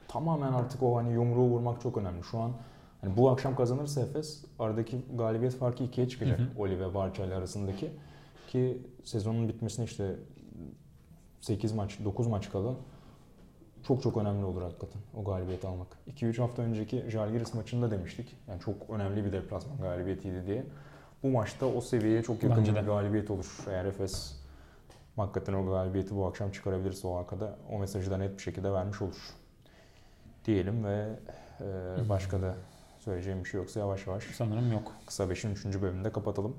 tamamen artık o hani yumruğu vurmak çok önemli. Şu an hani bu akşam kazanırsa Efes aradaki galibiyet farkı ikiye çıkacak Hı hı. Oli ve Barça ile arasındaki. Ki sezonun bitmesine işte 8 maç, 9 maç kala çok çok önemli olur hakikaten o galibiyeti almak. 2-3 hafta önceki Žalgiris maçında demiştik. Yani çok önemli bir deplasman galibiyetiydi diye. Bu maçta o seviyeye çok yakın Bence bir de. galibiyet olur. Eğer Efes hakikaten o galibiyeti bu akşam çıkarabilirse o arkada o mesajı da net bir şekilde vermiş olur. Diyelim ve e, başka da söyleyeceğim bir şey yoksa yavaş yavaş Sanırım yok. kısa 5'in 3. bölümünde kapatalım.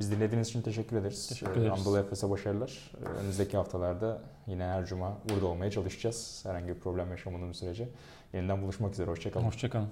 Biz dinlediğiniz için teşekkür ederiz. Teşekkür Ee, ederiz. Anadolu Efes'e başarılar. Ee, Önümüzdeki haftalarda yine her cuma burada olmaya çalışacağız. Herhangi bir problem yaşamadığımız sürece. Yeniden buluşmak üzere. Hoşçakalın. Hoşçakalın.